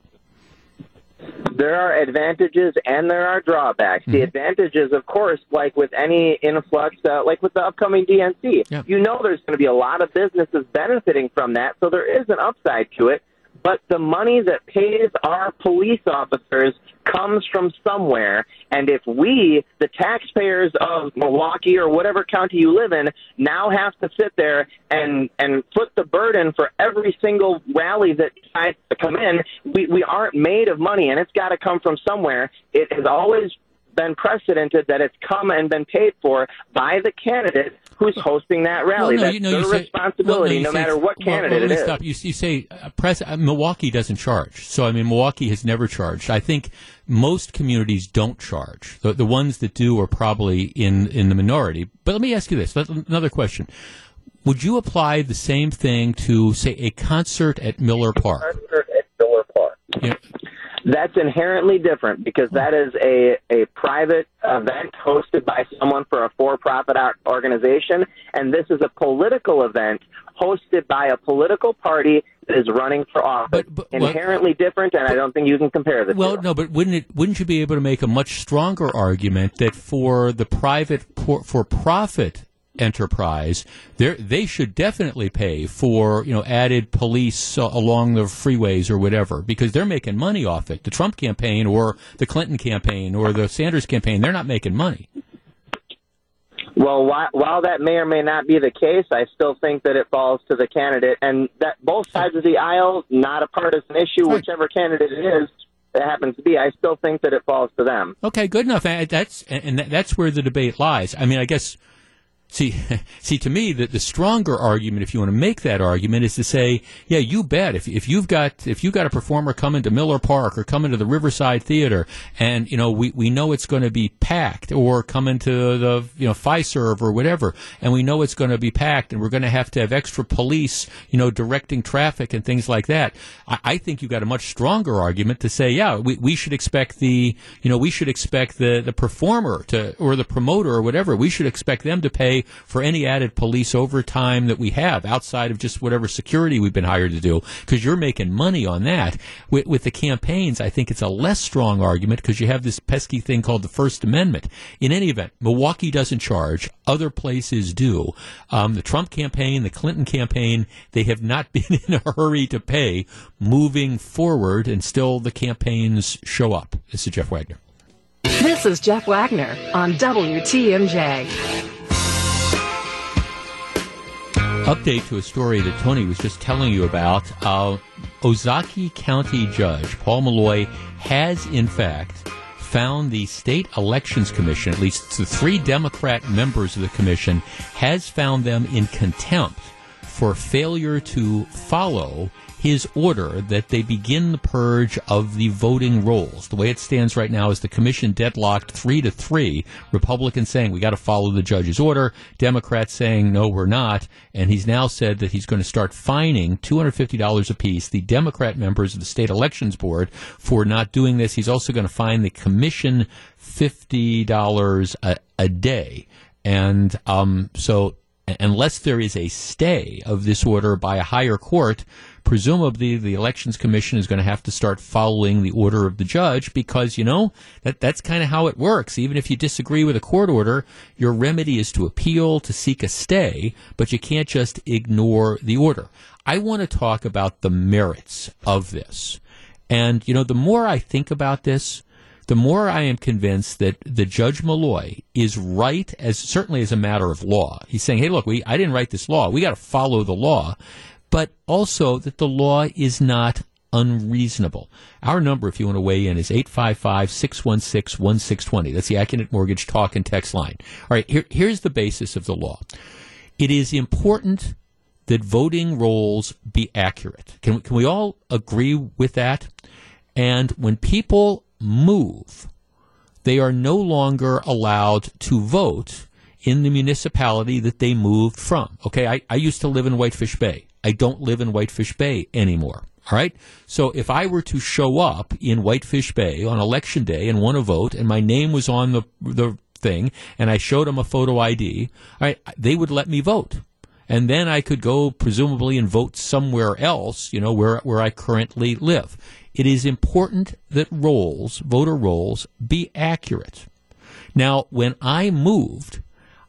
There are advantages and there are drawbacks. The advantages, of course, like with any influx, uh, like with the upcoming DNC, Yeah. you know there's going to be a lot of businesses benefiting from that, so there is an upside to it. But the money that pays our police officers comes from somewhere. And if we, the taxpayers of Milwaukee or whatever county you live in, now have to sit there and, and put the burden for every single rally that decides to come in, we, we aren't made of money and it's got to come from somewhere. It has always been precedented that it's come and been paid for by the candidate who's hosting that rally. Well, no, That's you know, their say- responsibility, well, no say- matter what candidate well, it is. Stop. You, you say uh, pres- uh, Milwaukee doesn't charge, so I mean Milwaukee has never charged. I think most communities don't charge. The, the ones that do are probably in in the minority. But let me ask you this: Let- another question. Would you apply the same thing to, say, a concert at Miller Park? Yeah. That's inherently different because that is a, a private event hosted by someone for a for profit organization, and this is a political event hosted by a political party that is running for office. But- but- well- inherently different, and I don't think you can compare the Well, no, but wouldn't it? Wouldn't you be able to make a much stronger argument that for the private for profit enterprise, they they should definitely pay for you know added police uh, along the freeways or whatever because they're making money off it. The Trump campaign or the Clinton campaign or the Sanders campaign, they're not making money. Well, while, while that may or may not be the case, I still think that it falls to the candidate, and that both sides of the aisle, not a partisan issue, whichever candidate it is, it happens to be. I still think that it falls to them. Okay, good enough. That's and that's where the debate lies. I mean, I guess. See, see, to me, the, the stronger argument, if you want to make that argument, is to say, yeah, you bet. If, if you've got if you've got a performer coming to Miller Park or coming to the Riverside Theater, and you know we, we know it's going to be packed, or coming to the you know Fiserv or whatever, and we know it's going to be packed, and we're going to have to have extra police, you know, directing traffic and things like that. I, I think you've got a much stronger argument to say, yeah, we, we should expect the you know we should expect the the performer to or the promoter or whatever we should expect them to pay for any added police overtime that we have outside of just whatever security we've been hired to do because you're making money on that. With, with the campaigns I think it's a less strong argument because you have this pesky thing called the First Amendment. In any event Milwaukee doesn't charge. Other places do. Um, the Trump campaign the Clinton campaign they have not been in a hurry to pay. Moving forward and still the campaigns show up. This is Jeff Wagner. This is Jeff Wagner on WTMJ. Update to a story that Tony was just telling you about. Uh, Ozaukee County Judge Paul Malloy has, in fact, found the State Elections Commission, at least the three Democrat members of the commission, has found them in contempt for failure to follow his order that they begin the purge of the voting rolls. The way it stands right now is the commission deadlocked three to three. Republicans saying we got to follow the judge's order. Democrats saying no, we're not. And he's now said that he's going to start fining $250 apiece the Democrat members of the state elections board for not doing this. He's also going to fine the commission $50 a, a day. And um, so unless there is a stay of this order by a higher court, presumably the elections commission is going to have to start following the order of the judge because you know that that's kind of how it works even if you disagree with a court order your remedy is to appeal to seek a stay but you can't just ignore the order i want to talk about the merits of this and you know the more i think about this the more I am convinced that the Judge Malloy is right as certainly as a matter of law. He's saying, "Hey, look, we I didn't write this law. We got to follow the law." But also that the law is not unreasonable. Our number, if you want to weigh in, is 855-616-1620. That's the Accunet Mortgage talk and text line. All right, here, here's the basis of the law. It is important that voting rolls be accurate. Can, can we all agree with that? And when people move, they are no longer allowed to vote in the municipality that they moved from. Okay, I, I used to live in Whitefish Bay. I don't live in Whitefish Bay anymore. All right. So if I were to show up in Whitefish Bay on election day and want to vote, and my name was on the the thing, and I showed them a photo ID, all right, they would let me vote, and then I could go presumably and vote somewhere else, you know, where where I currently live. It is important that rolls, voter rolls, be accurate. Now, when I moved,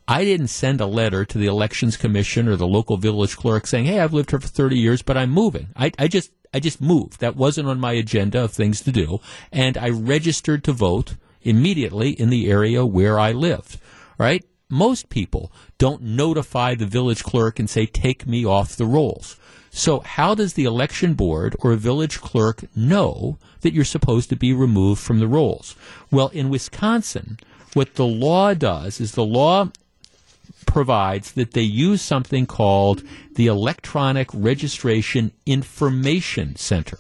I didn't send a letter to the elections commission or the local village clerk saying, "Hey, I've lived here for 30 years, but I'm moving." I, I just I just moved. That wasn't on my agenda of things to do, and I registered to vote immediately in the area where I lived. Right? Most people don't notify the village clerk and say, "Take me off the rolls." So, how does the election board or a village clerk know that you're supposed to be removed from the rolls? Well, in Wisconsin, what the law does is the law provides that they use something called the Electronic Registration Information Center.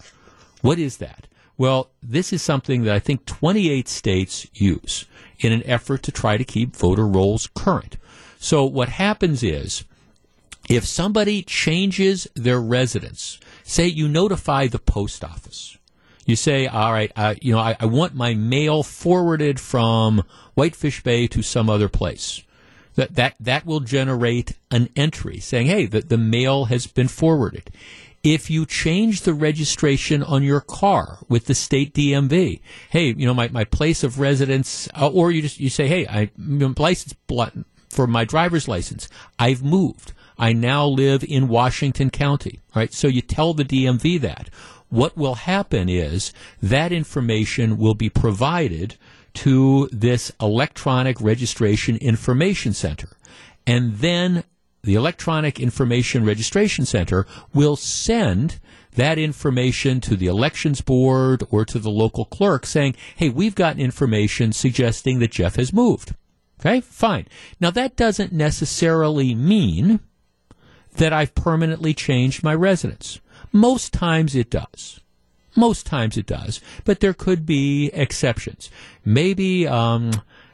What is that? Well, this is something that I think 28 states use in an effort to try to keep voter rolls current. So what happens is if somebody changes their residence, say you notify the post office, you say, all right, uh, you know, I, I, want my mail forwarded from Whitefish Bay to some other place. That, that, that will generate an entry saying, hey, the, the mail has been forwarded. If you change the registration on your car with the state DMV, hey, you know, my, my place of residence, uh, or you just, you say, hey, I, license for my driver's license, I've moved. I now live in Washington County. Right? So you tell the DMV that. What will happen is that information will be provided to this electronic registration information center. And then the electronic information registration center will send that information to the elections board or to the local clerk saying, hey, we've gotten information suggesting that Jeff has moved. Okay, fine. Now that doesn't necessarily mean that I've permanently changed my residence. Most times it does. Most times it does, but there could be exceptions. Maybe, um,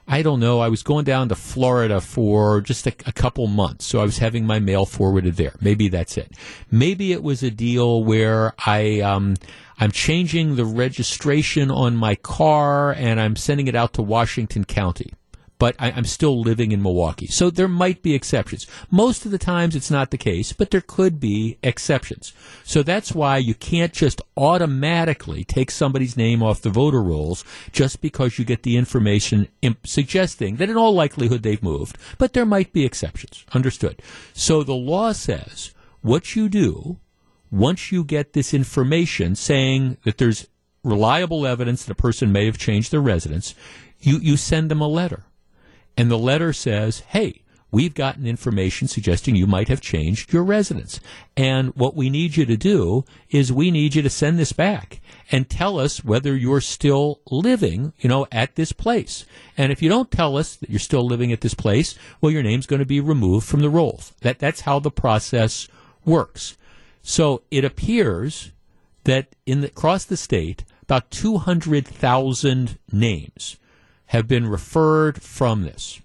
I don't know. I was going down to Florida for just a, a, couple months, so I was having my mail forwarded there. Maybe that's it. Maybe it was a deal where I um, I'm changing the registration on my car and I'm sending it out to Washington County but I, am still living in Milwaukee. So there might be exceptions. Most of the times it's not the case, but there could be exceptions. So that's why you can't just automatically take somebody's name off the voter rolls just because you get the information imp- suggesting that in all likelihood they've moved, but there might be exceptions. Understood. So the law says what you do once you get this information saying that there's reliable evidence that a person may have changed their residence, you, you send them a letter and the letter says, hey, we've gotten information suggesting you might have changed your residence. And what we need you to do is we need you to send this back and tell us whether you're still living, you know, at this place. And if you don't tell us that you're still living at this place, well, your name's going to be removed from the rolls. That, that's how the process works. So it appears that in the, across the state, about 200,000 names have been referred from this,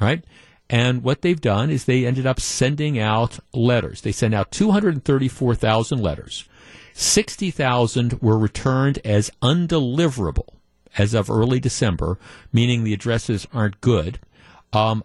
right? And what they've done is they ended up sending out letters. They sent out 234,000 letters. 60,000 were returned as undeliverable as of early December, meaning the addresses aren't good. Um,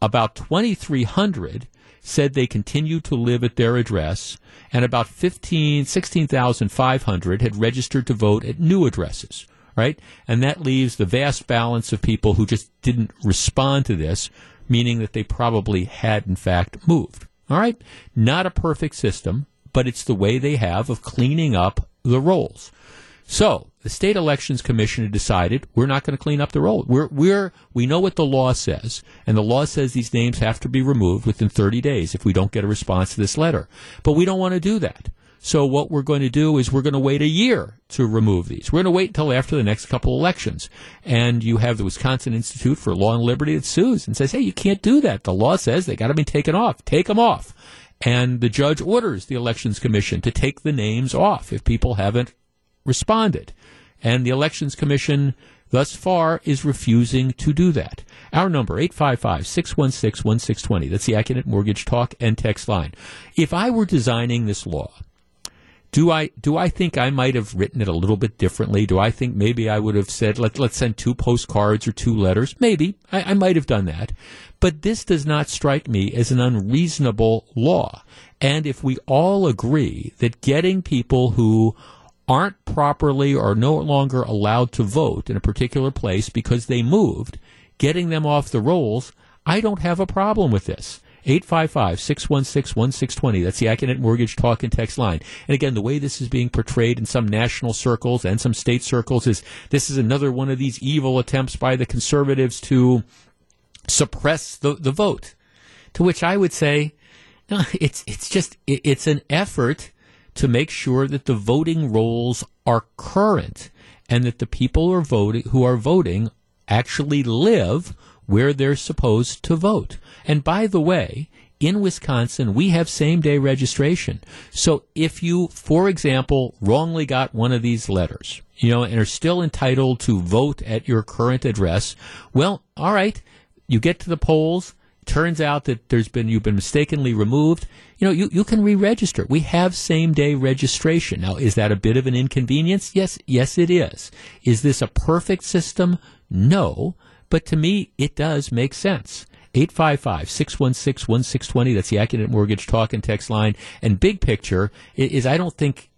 about 2,300 said they continued to live at their address, and about 15, 16,500 had registered to vote at new addresses, right? And that leaves the vast balance of people who just didn't respond to this, meaning that they probably had, in fact, moved. All right? Not a perfect system, but it's the way they have of cleaning up the rolls. So the state elections commission decided we're not going to clean up the roll. We're we're we know what the law says, and the law says these names have to be removed within 30 days if we don't get a response to this letter. But we don't want to do that. So what we're going to do is we're going to wait a year to remove these. We're going to wait until after the next couple elections. And you have the Wisconsin Institute for Law and Liberty that sues and says, hey, you can't do that. The law says they got to be taken off. Take them off. And the judge orders the Elections Commission to take the names off if people haven't responded. And the Elections Commission thus far is refusing to do that. Our number, 855-616-1620. That's the Accunet Mortgage Talk and Text line. If I were designing this law, do I do I think I might have written it a little bit differently? Do I think maybe I would have said let let's send two postcards or two letters? Maybe I, I might have done that, but this does not strike me as an unreasonable law. And if we all agree that getting people who aren't properly or no longer allowed to vote in a particular place because they moved, getting them off the rolls, I don't have a problem with this. 855-616-1620. That's the Accunet Mortgage Talk and Text line. And again, the way this is being portrayed in some national circles and some state circles is this is another one of these evil attempts by the conservatives to suppress the, the vote. To which I would say, no, it's, it's just, it, it's an effort to make sure that the voting rolls are current and that the people are voting, who are voting actually live where they're supposed to vote. And by the way, in Wisconsin, we have same day registration. So if you, for example, wrongly got one of these letters, you know, and are still entitled to vote at your current address, well, all right, you get to the polls, turns out that there's been you've been mistakenly removed, you know, you, you can re-register. We have same day registration. Now, is that a bit of an inconvenience? Yes, yes it is. Is this a perfect system? No. But to me, it does make sense. 855-616-1620. That's the Accunet Mortgage Talk and Text line. And big picture is I don't think,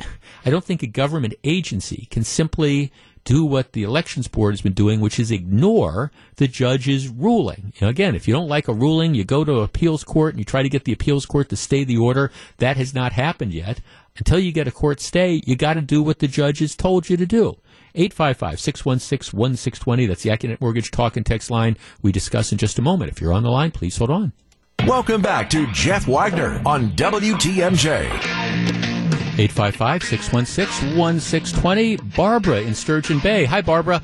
I don't think a government agency can simply do what the elections board has been doing, which is ignore the judge's ruling. Again, if you don't like a ruling, you go to appeals court and you try to get the appeals court to stay the order. That has not happened yet. Until you get a court stay, you got to do what the judge has told you to do. 855-616-1620. That's the Accunet Mortgage Talk and Text line we discuss in just a moment. If you're on the line, please hold on. Welcome back to Jeff Wagner on WTMJ. 855-616-1620. Barbara in Sturgeon Bay. Hi, Barbara.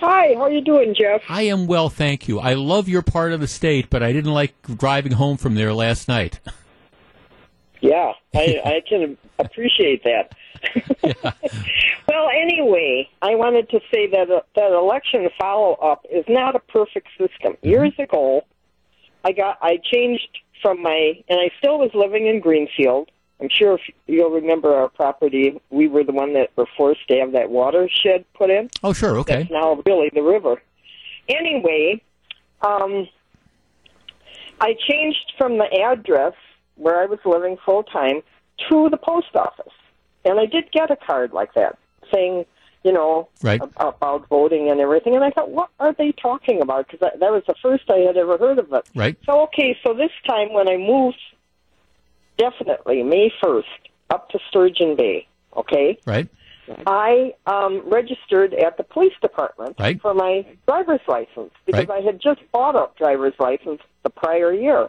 Hi, how are you doing, Jeff? I am well, thank you. I love your part of the state, but I didn't like driving home from there last night. Yeah, I, I can appreciate that. well, anyway, I wanted to say that uh, that election follow up is not a perfect system. Mm-hmm. Years ago, I got I changed from my and I still was living in Greenfield. I'm sure if you'll remember our property, we were the one that were forced to have that watershed put in. Oh, sure, okay. That's now really the river. Anyway, um, I changed from the address where I was living full time to the post office. And I did get a card like that saying, you know, right. about voting and everything. And I thought, what are they talking about? Because that, that was the first I had ever heard of it. Right. So, okay, so this time when I moved, definitely May 1st, up to Sturgeon Bay, okay? Right. I um, registered at the police department Right. for my driver's license because Right. I had just bought a driver's license the prior year.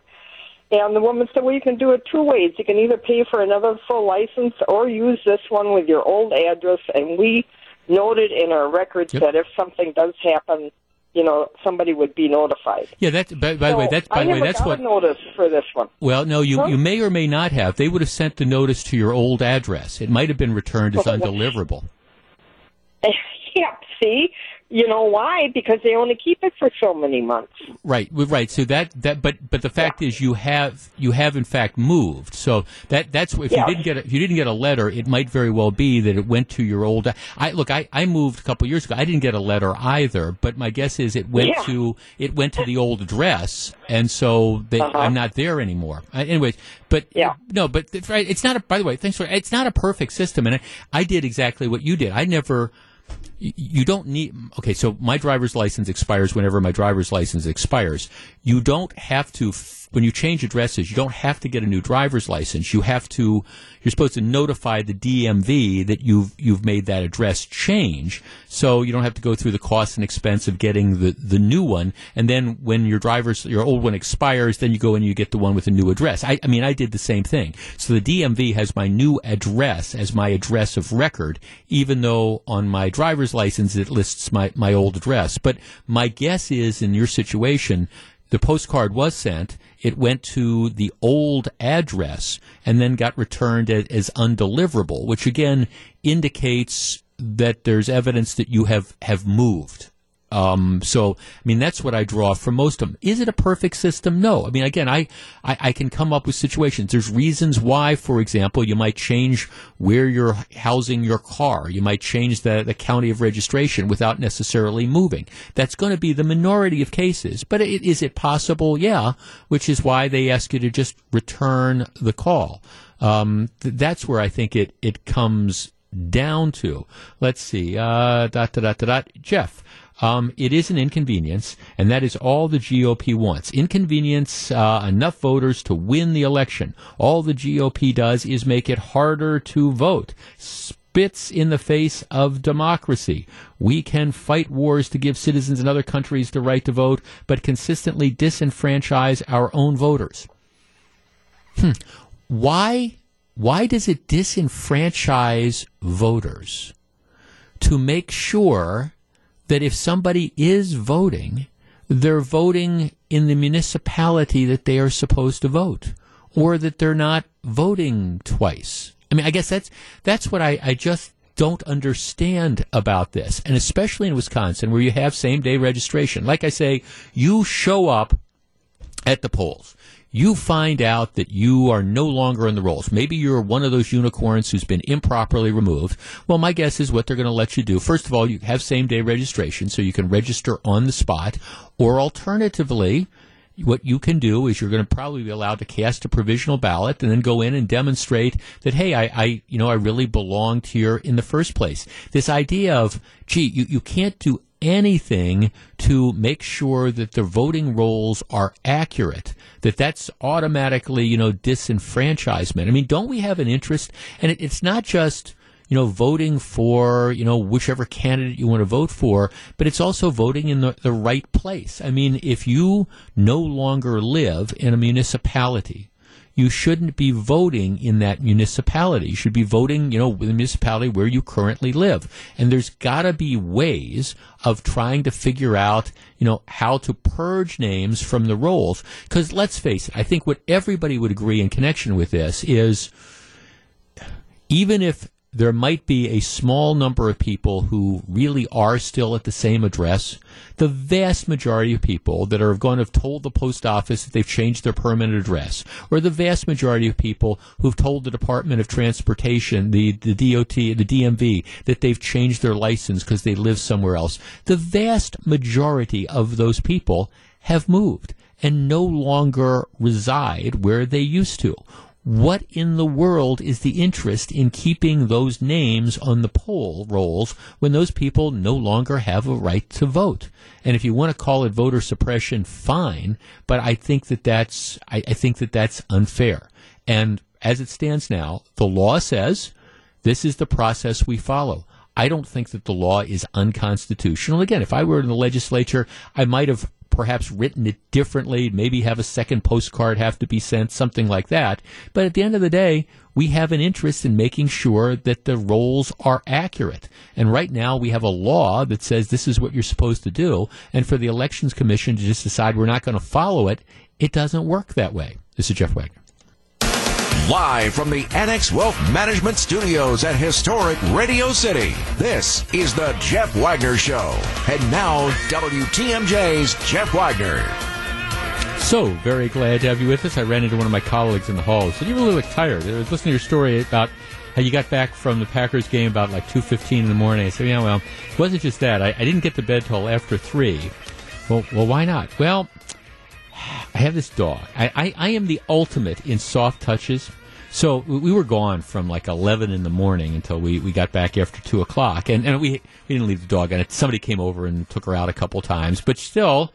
And the woman said, well, you can do it two ways. You can either pay for another full license or use this one with your old address. And we noted in our records Yep. that if something does happen, you know, somebody would be notified. Yeah, that's by, by the way, that's by the way, that's what. notice for this one. Well, no, you Huh? you may or may not have. They would have sent the notice to your old address. It might have been returned as undeliverable. yeah, see, you know why? Because they only keep it for so many months. Right, right. So that that but but the fact is you have you have in fact moved. So that that's if Yeah. you didn't get a, if you didn't get a letter, it might very well be that it went to your old. I look, I, I moved a couple years ago. I didn't get a letter either, but my guess is it went Yeah. to it went to the old address, and so they, Uh-huh. I'm not there anymore. Uh, anyways, but Yeah. no, but it's right. It's not a. By the way, thanks for. It's not a perfect system, and I, I did exactly what you did. I never you don't need okay so my driver's license expires whenever my driver's license expires. You don't have to when you change addresses you don't have to get a new driver's license. You have to you're supposed to notify the DMV that you've you've made that address change. So you don't have to go through the cost and expense of getting the the new one. And then when your driver's your old one expires then you go and you get the one with a new address. I, I mean I did the same thing. So the DMV has my new address as my address of record even though on my driver's license it lists my, my old address. But my guess is in your situation, the postcard was sent, it went to the old address, and then got returned as, undeliverable, which again indicates that there's evidence that you have, have moved. Um, so, I mean, that's what I draw from most of them. Is it a perfect system? No. I mean, again, I, I, I can come up with situations. There's reasons why, for example, you might change where you're housing your car. You might change the, the county of registration without necessarily moving. That's going to be the minority of cases. But it, is it possible? Yeah. Which is why they ask you to just return the call. Um, th- that's where I think it, it comes down to. Let's see. Uh, dot, dot, dot, dot, dot. Jeff. Um, it is an inconvenience, and that is all the GOP wants. Inconvenience uh, enough voters to win the election. All the GOP does is make it harder to vote. Spits in the face of democracy. We can fight wars to give citizens in other countries the right to vote, but consistently disenfranchise our own voters. Hmm. Why? Why does it disenfranchise voters? To make sure that if somebody is voting, they're voting in the municipality that they are supposed to vote, or that they're not voting twice. I mean, I guess that's that's what I, I just don't understand about this, and especially in Wisconsin, where you have same day registration. Like I say, you show up at the polls. You find out that you are no longer in the rolls. Maybe you're one of those unicorns who's been improperly removed. Well, my guess is what they're going to let you do. First of all, you have same day registration, so you can register on the spot. Or alternatively, what you can do is you're going to probably be allowed to cast a provisional ballot and then go in and demonstrate that, hey, I, I you know, I really belonged here in the first place. This idea of, gee, you, you can't do anything to make sure that the voting rolls are accurate that that's automatically you know disenfranchisement i mean don't we have an interest and it, it's not just you know voting for you know whichever candidate you want to vote for but it's also voting in the, the right place i mean if you no longer live in a municipality you shouldn't be voting in that municipality. You should be voting, you know, the municipality where you currently live. And there's got to be ways of trying to figure out, you know, how to purge names from the rolls. Because let's face it, I think what everybody would agree in connection with this is even if there might be a small number of people who really are still at the same address. The vast majority of people that are going to have told the post office that they've changed their permanent address, or the vast majority of people who've told the Department of Transportation, the, the DOT, the DMV, that they've changed their license because they live somewhere else. The vast majority of those people have moved and no longer reside where they used to what in the world is the interest in keeping those names on the poll rolls when those people no longer have a right to vote? And if you want to call it voter suppression, fine. But I think that that's I, I think that that's unfair. And as it stands now, the law says this is the process we follow. I don't think that the law is unconstitutional. Again, if I were in the legislature, I might have perhaps written it differently, maybe have a second postcard have to be sent, something like that. But at the end of the day, we have an interest in making sure that the rolls are accurate. And right now we have a law that says this is what you're supposed to do. And for the Elections Commission to just decide we're not going to follow it, it doesn't work that way. This is Jeff Wagner. Live from the Annex Wealth Management Studios at historic Radio City, this is the Jeff Wagner Show. And now, WTMJ's Jeff Wagner. So, very glad to have you with us. I ran into one of my colleagues in the hall. So you really look tired. I was listening to your story about how you got back from the Packers game about like 2.15 in the morning. I said, yeah, well, it wasn't just that. I, I didn't get to bed till after 3. Well, well, why not? Well, I have this dog. I, I, I am the ultimate in soft touches. So we were gone from like 11 in the morning until we, we got back after 2 o'clock. And, and we, we didn't leave the dog. And somebody came over and took her out a couple times. But still,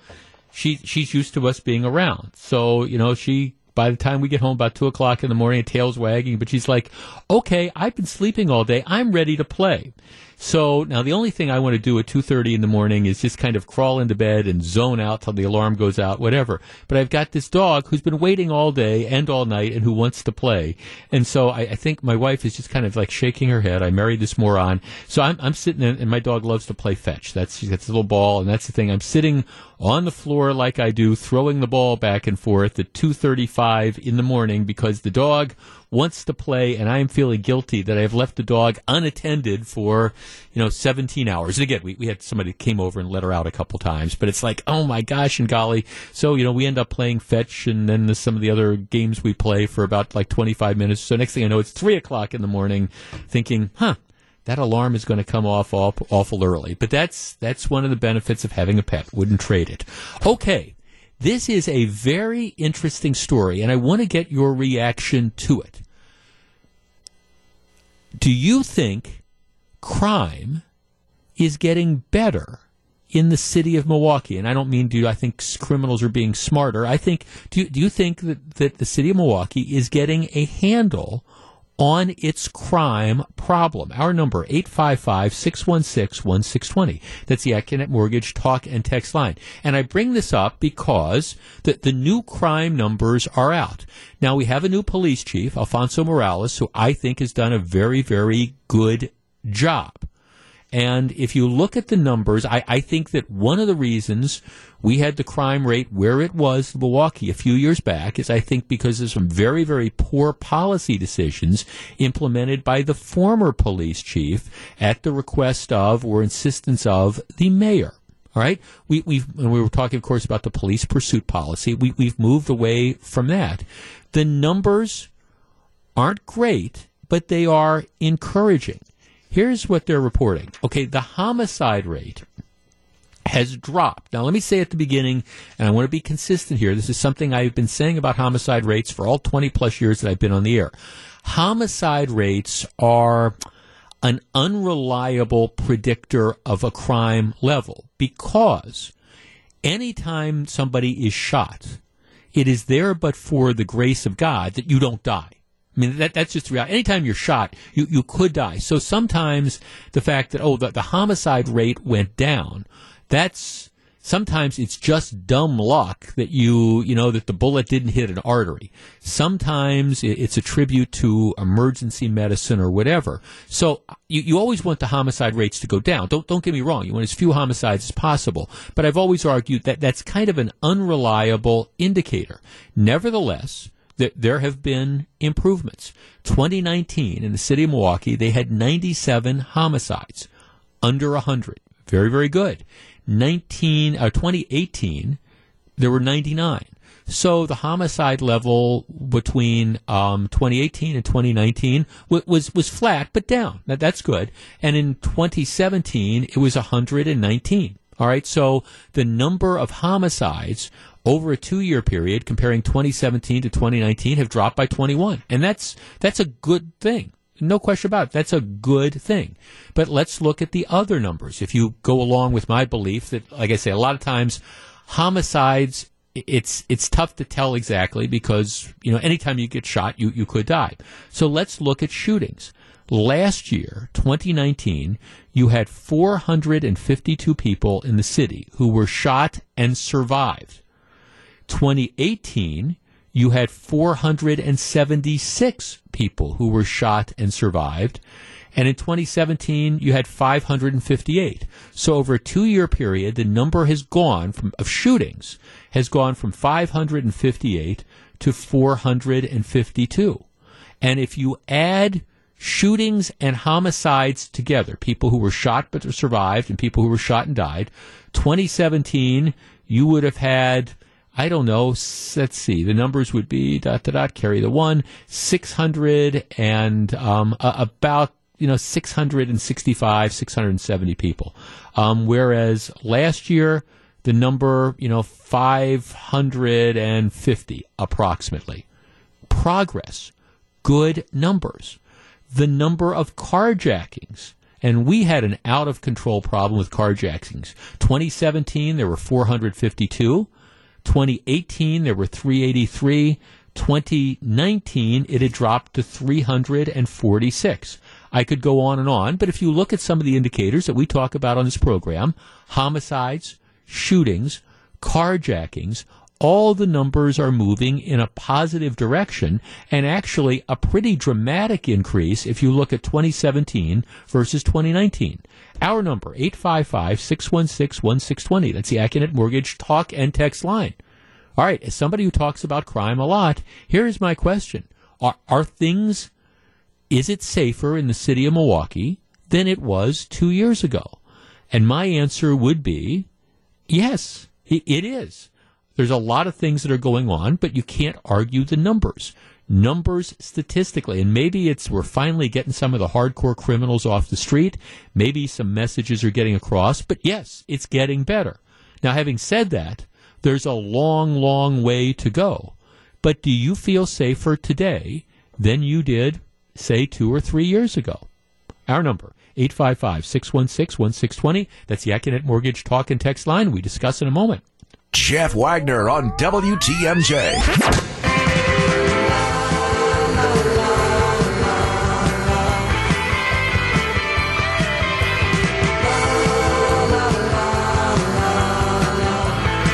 she, she's used to us being around. So, you know, she, by the time we get home about 2 o'clock in the morning, tail's wagging. But she's like, okay, I've been sleeping all day. I'm ready to play. So now the only thing I want to do at 2:30 in the morning is just kind of crawl into bed and zone out till the alarm goes out, whatever. But I've got this dog who's been waiting all day and all night and who wants to play. And so I, I think my wife is just kind of like shaking her head. I married this moron. So I'm, I'm sitting in, and my dog loves to play fetch. That's gets a little ball, and that's the thing. I'm sitting on the floor like I do, throwing the ball back and forth at 2:35 in the morning because the dog wants to play, and I am feeling guilty that I have left the dog unattended for, you know, 17 hours. And again, we, we had somebody came over and let her out a couple times, but it's like, oh my gosh, and golly. So, you know, we end up playing fetch and then the, some of the other games we play for about like 25 minutes. So next thing I know, it's 3 o'clock in the morning thinking, huh, that alarm is going to come off awful early. But that's that's one of the benefits of having a pet. Wouldn't trade it. Okay, this is a very interesting story, and I want to get your reaction to it. Do you think crime is getting better in the city of Milwaukee? And I don't mean do I think criminals are being smarter. I think do you, do you think that, that the city of Milwaukee is getting a handle on its crime problem. Our number, 855-616-1620. That's the Accunet Mortgage talk and text line. And I bring this up because the, the new crime numbers are out. Now we have a new police chief, Alfonso Morales, who I think has done a very, very good job. And if you look at the numbers, I, I, think that one of the reasons we had the crime rate where it was in Milwaukee a few years back is I think because of some very, very poor policy decisions implemented by the former police chief at the request of or insistence of the mayor. All right, we we we were talking, of course, about the police pursuit policy. We we've moved away from that. The numbers aren't great, but they are encouraging. Here's what they're reporting. Okay, the homicide rate has dropped. Now, let me say at the beginning, and I want to be consistent here. This is something I've been saying about homicide rates for all 20 plus years that I've been on the air. Homicide rates are an unreliable predictor of a crime level because anytime somebody is shot, it is there but for the grace of God that you don't die. I mean, that, that's just reality. Anytime you're shot, you, you could die. So sometimes the fact that, oh, the, the homicide rate went down, that's, sometimes it's just dumb luck that you, you know, that the bullet didn't hit an artery. Sometimes it's a tribute to emergency medicine or whatever. So you, you always want the homicide rates to go down. Don't, don't get me wrong. You want as few homicides as possible. But I've always argued that that's kind of an unreliable indicator. Nevertheless, there have been improvements. 2019 in the city of Milwaukee, they had 97 homicides, under 100. Very, very good. 19, uh, 2018, there were 99. So the homicide level between um, 2018 and 2019 w- was was flat, but down. That, that's good. And in 2017, it was 119. All right. So the number of homicides over a two year period comparing 2017 to 2019 have dropped by 21. And that's, that's a good thing. No question about it. That's a good thing. But let's look at the other numbers. If you go along with my belief that, like I say, a lot of times homicides, it's, it's tough to tell exactly because, you know, anytime you get shot, you, you could die. So let's look at shootings. Last year, 2019, you had 452 people in the city who were shot and survived. 2018, you had 476 people who were shot and survived. And in 2017, you had 558. So over a two year period, the number has gone from, of shootings has gone from 558 to 452. And if you add shootings and homicides together, people who were shot but survived and people who were shot and died, 2017, you would have had I don't know. Let's see. The numbers would be dot dot dot. Carry the one six hundred and um, uh, about you know 665, 670 people. Um, whereas last year the number you know 550 approximately. Progress, good numbers. The number of carjackings. And we had an out of control problem with carjackings. 2017, there were 452. 2018, there were 383. 2019, it had dropped to 346. I could go on and on, but if you look at some of the indicators that we talk about on this program, homicides, shootings, carjackings, all the numbers are moving in a positive direction and actually a pretty dramatic increase if you look at 2017 versus 2019. Our number, 855-616-1620. That's the Accunet Mortgage talk and text line. All right, as somebody who talks about crime a lot, here's my question. Are, are things, is it safer in the city of Milwaukee than it was two years ago? And my answer would be yes, it is. There's a lot of things that are going on, but you can't argue the numbers. Numbers statistically, and maybe it's we're finally getting some of the hardcore criminals off the street. Maybe some messages are getting across, but yes, it's getting better. Now, having said that, there's a long, long way to go. But do you feel safer today than you did, say, two or three years ago? Our number, 855-616-1620. That's the Accunet Mortgage Talk and Text line. We discuss in a moment. Jeff Wagner on WTMJ.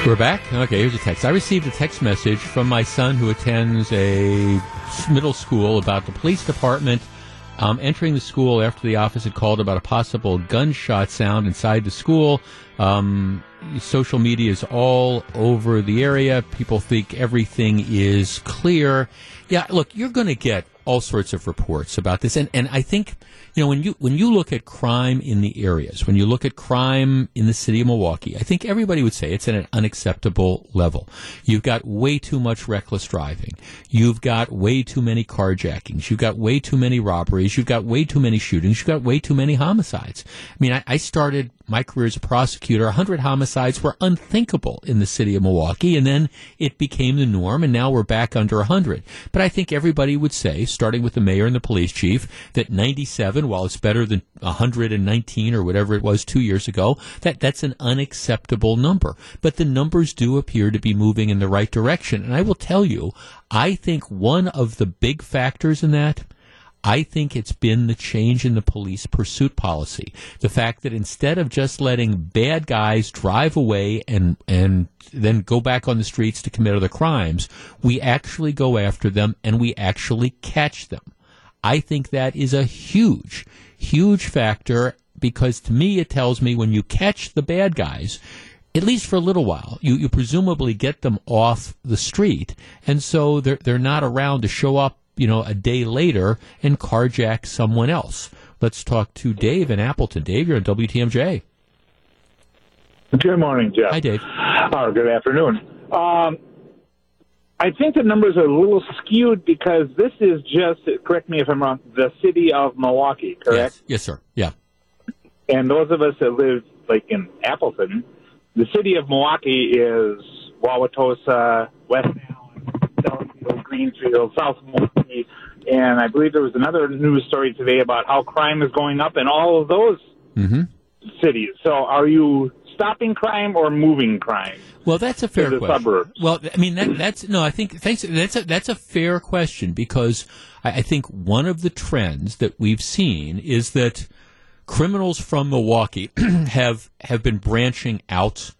We're back. Okay, here's a text. I received a text message from my son who attends a middle school about the police department um, entering the school after the office had called about a possible gunshot sound inside the school. Um, social media is all over the area. People think everything is clear. Yeah, look, you're going to get all sorts of reports about this, and and I think you know when you when you look at crime in the areas, when you look at crime in the city of Milwaukee, I think everybody would say it's at an unacceptable level. You've got way too much reckless driving. You've got way too many carjackings. You've got way too many robberies. You've got way too many shootings. You've got way too many homicides. I mean, I, I started my career as a prosecutor, 100 homicides were unthinkable in the city of Milwaukee, and then it became the norm, and now we're back under 100. But I think everybody would say, starting with the mayor and the police chief, that 97, while it's better than 119 or whatever it was two years ago, that that's an unacceptable number. But the numbers do appear to be moving in the right direction. And I will tell you, I think one of the big factors in that I think it's been the change in the police pursuit policy. The fact that instead of just letting bad guys drive away and, and then go back on the streets to commit other crimes, we actually go after them and we actually catch them. I think that is a huge, huge factor because to me it tells me when you catch the bad guys, at least for a little while, you, you presumably get them off the street, and so they're they're not around to show up you know, a day later and carjack someone else. Let's talk to Dave in Appleton. Dave, you're on WTMJ. Good morning, Jeff. Hi, Dave. Or good afternoon. Um, I think the numbers are a little skewed because this is just, correct me if I'm wrong, the city of Milwaukee, correct? Yes, yes sir. Yeah. And those of us that live, like in Appleton, the city of Milwaukee is Wauwatosa, West Southfield, Greenfield, South Milwaukee, and I believe there was another news story today about how crime is going up in all of those mm-hmm. cities. So, are you stopping crime or moving crime? Well, that's a fair the question. suburbs. Well, I mean that that's no. I think thanks. That's a that's a fair question because I, I think one of the trends that we've seen is that criminals from Milwaukee have have been branching out.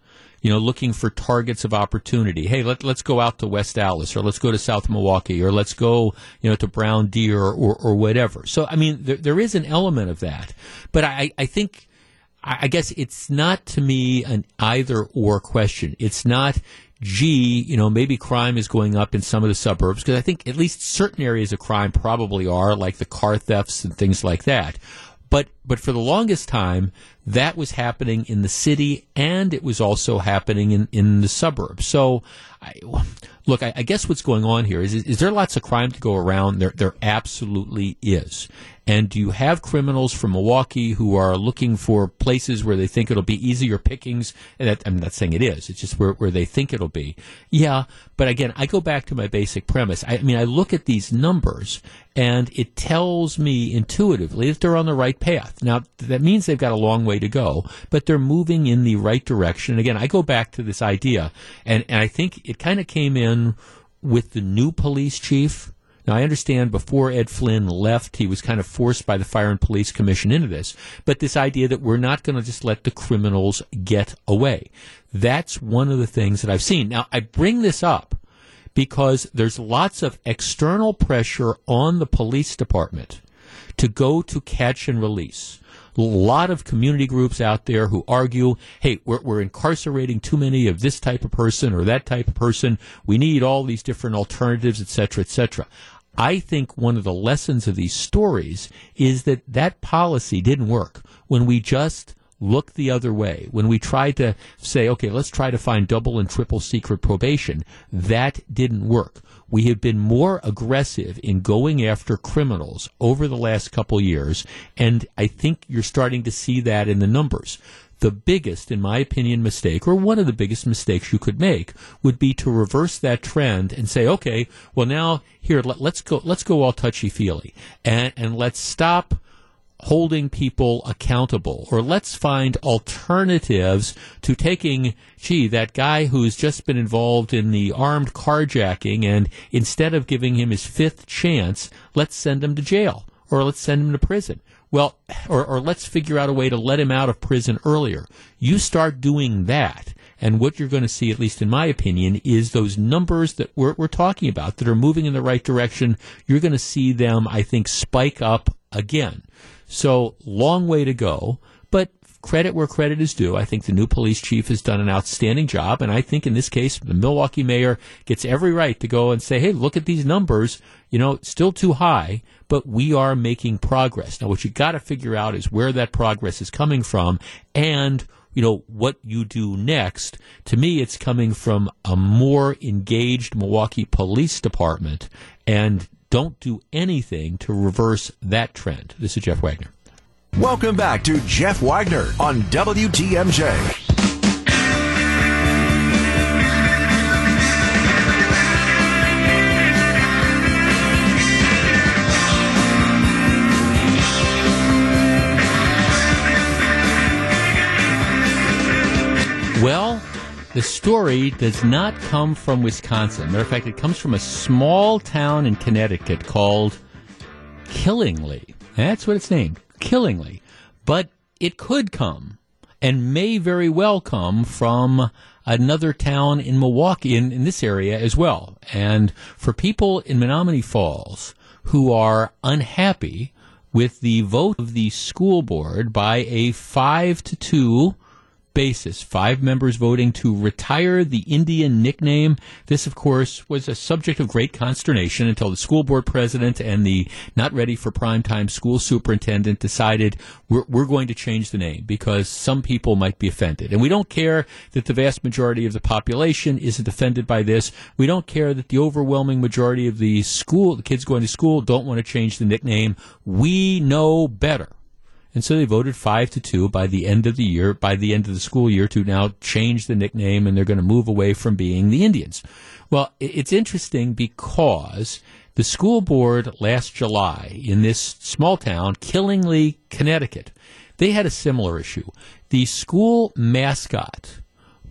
You know, looking for targets of opportunity. Hey, let, let's go out to West Allis, or let's go to South Milwaukee, or let's go, you know, to Brown Deer, or, or whatever. So, I mean, there, there is an element of that, but I, I think I guess it's not to me an either or question. It's not, gee, you know, maybe crime is going up in some of the suburbs because I think at least certain areas of crime probably are, like the car thefts and things like that. But but for the longest time, that was happening in the city, and it was also happening in, in the suburbs. So, I, look, I, I guess what's going on here is is there lots of crime to go around? There there absolutely is. And do you have criminals from Milwaukee who are looking for places where they think it'll be easier pickings? And that, I'm not saying it is. It's just where, where they think it'll be. Yeah. But again, I go back to my basic premise. I, I mean, I look at these numbers and it tells me intuitively that they're on the right path. Now, that means they've got a long way to go, but they're moving in the right direction. And again, I go back to this idea and, and I think it kind of came in with the new police chief. Now, I understand before Ed Flynn left, he was kind of forced by the Fire and Police Commission into this, but this idea that we're not going to just let the criminals get away. That's one of the things that I've seen. Now, I bring this up because there's lots of external pressure on the police department to go to catch and release. A lot of community groups out there who argue, hey, we're, we're incarcerating too many of this type of person or that type of person. We need all these different alternatives, et cetera, et cetera. I think one of the lessons of these stories is that that policy didn't work when we just looked the other way. When we tried to say, okay, let's try to find double and triple secret probation, that didn't work. We have been more aggressive in going after criminals over the last couple years, and I think you're starting to see that in the numbers. The biggest, in my opinion, mistake, or one of the biggest mistakes you could make, would be to reverse that trend and say, okay, well now here let, us go, let's go all touchy feely, and and let's stop holding people accountable, or let's find alternatives to taking, gee, that guy who's just been involved in the armed carjacking, and instead of giving him his fifth chance, let's send him to jail, or let's send him to prison. Well, or, or let's figure out a way to let him out of prison earlier. You start doing that. And what you're going to see, at least in my opinion, is those numbers that we're, we're talking about that are moving in the right direction. You're going to see them, I think, spike up again. So, long way to go. But credit where credit is due. I think the new police chief has done an outstanding job. And I think in this case, the Milwaukee mayor gets every right to go and say, hey, look at these numbers. You know, still too high, but we are making progress. Now, what you got to figure out is where that progress is coming from and you know, what you do next. To me, it's coming from a more engaged Milwaukee Police Department and don't do anything to reverse that trend. This is Jeff Wagner. Welcome back to Jeff Wagner on WTMJ. Well, the story does not come from Wisconsin. Matter of fact, it comes from a small town in Connecticut called Killingly. That's what it's named, Killingly. But it could come and may very well come from another town in Milwaukee, in, in this area as well. And for people in Menomonee Falls who are unhappy with the vote of the school board by a five to two basis. Five members voting to retire the Indian nickname. This, of course, was a subject of great consternation until the school board president and the not ready for prime time school superintendent decided we're, we're going to change the name because some people might be offended. And we don't care that the vast majority of the population isn't offended by this. We don't care that the overwhelming majority of the school, the kids going to school, don't want to change the nickname. We know better. And so they voted five to two by the end of the year, by the end of the school year, to now change the nickname and they're going to move away from being the Indians. Well, it's interesting because the school board last July in this small town, Killingly, Connecticut, they had a similar issue. The school mascot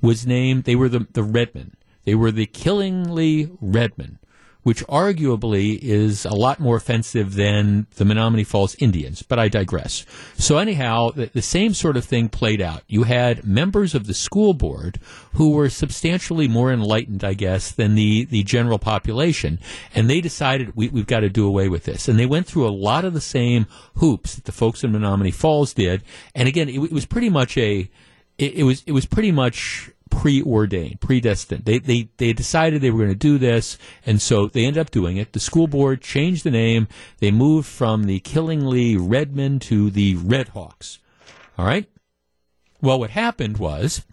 was named, they were the, the Redmen. They were the Killingly Redmen, which arguably is a lot more offensive than the Menomonee Falls Indians, but I digress. So anyhow, the, the same sort of thing played out. You had members of the school board who were substantially more enlightened, I guess, than the, the general population, and they decided we, we've got to do away with this. And they went through a lot of the same hoops that the folks in Menomonee Falls did. And again, it, it was pretty much a, it, it was it was pretty much preordained, predestined. They they they decided they were going to do this, and so they ended up doing it. The school board changed the name. They moved from the Killingly Redmen to the Redhawks. All right. Well, what happened was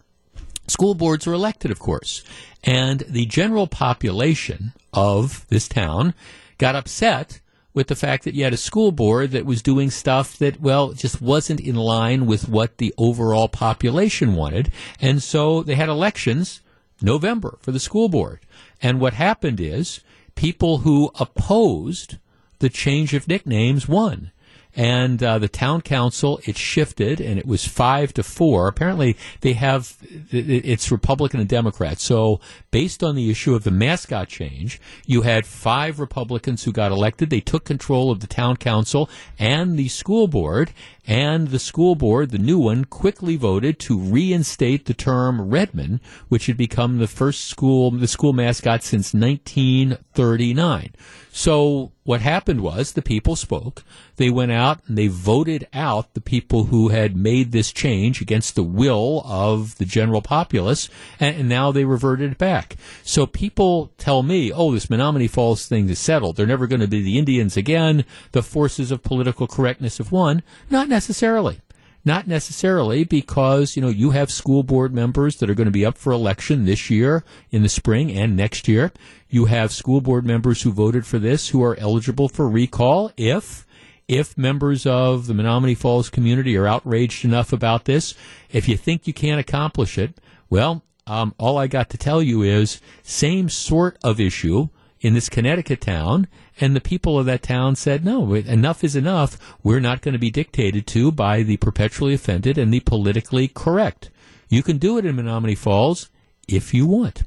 school boards are elected, of course, and the general population of this town got upset with the fact that you had a school board that was doing stuff that, well, just wasn't in line with what the overall population wanted. And so they had elections November for the school board. And what happened is people who opposed the change of nicknames won. And uh, the town council, it shifted, and it was five to four. Apparently, they have it's Republican and Democrat. So, based on the issue of the mascot change, you had five Republicans who got elected. They took control of the town council and the school board, and the school board, the new one, quickly voted to reinstate the term Redman, which had become the first school the school mascot since 1939. So what happened was the people spoke. They went out and they voted out the people who had made this change against the will of the general populace, and, and now they reverted it back. So people tell me, "Oh, this Menomonee Falls thing is settled. They're never going to be the Indians again. The forces of political correctness have won." Not necessarily. Not necessarily because, you know, you have school board members that are going to be up for election this year in the spring and next year. You have school board members who voted for this who are eligible for recall if if members of the Menomonee Falls community are outraged enough about this. If you think you can't accomplish it, well, um, all I got to tell you is same sort of issue in this Connecticut town, and the people of that town said, no, enough is enough. We're not going to be dictated to by the perpetually offended and the politically correct. You can do it in Menomonee Falls if you want.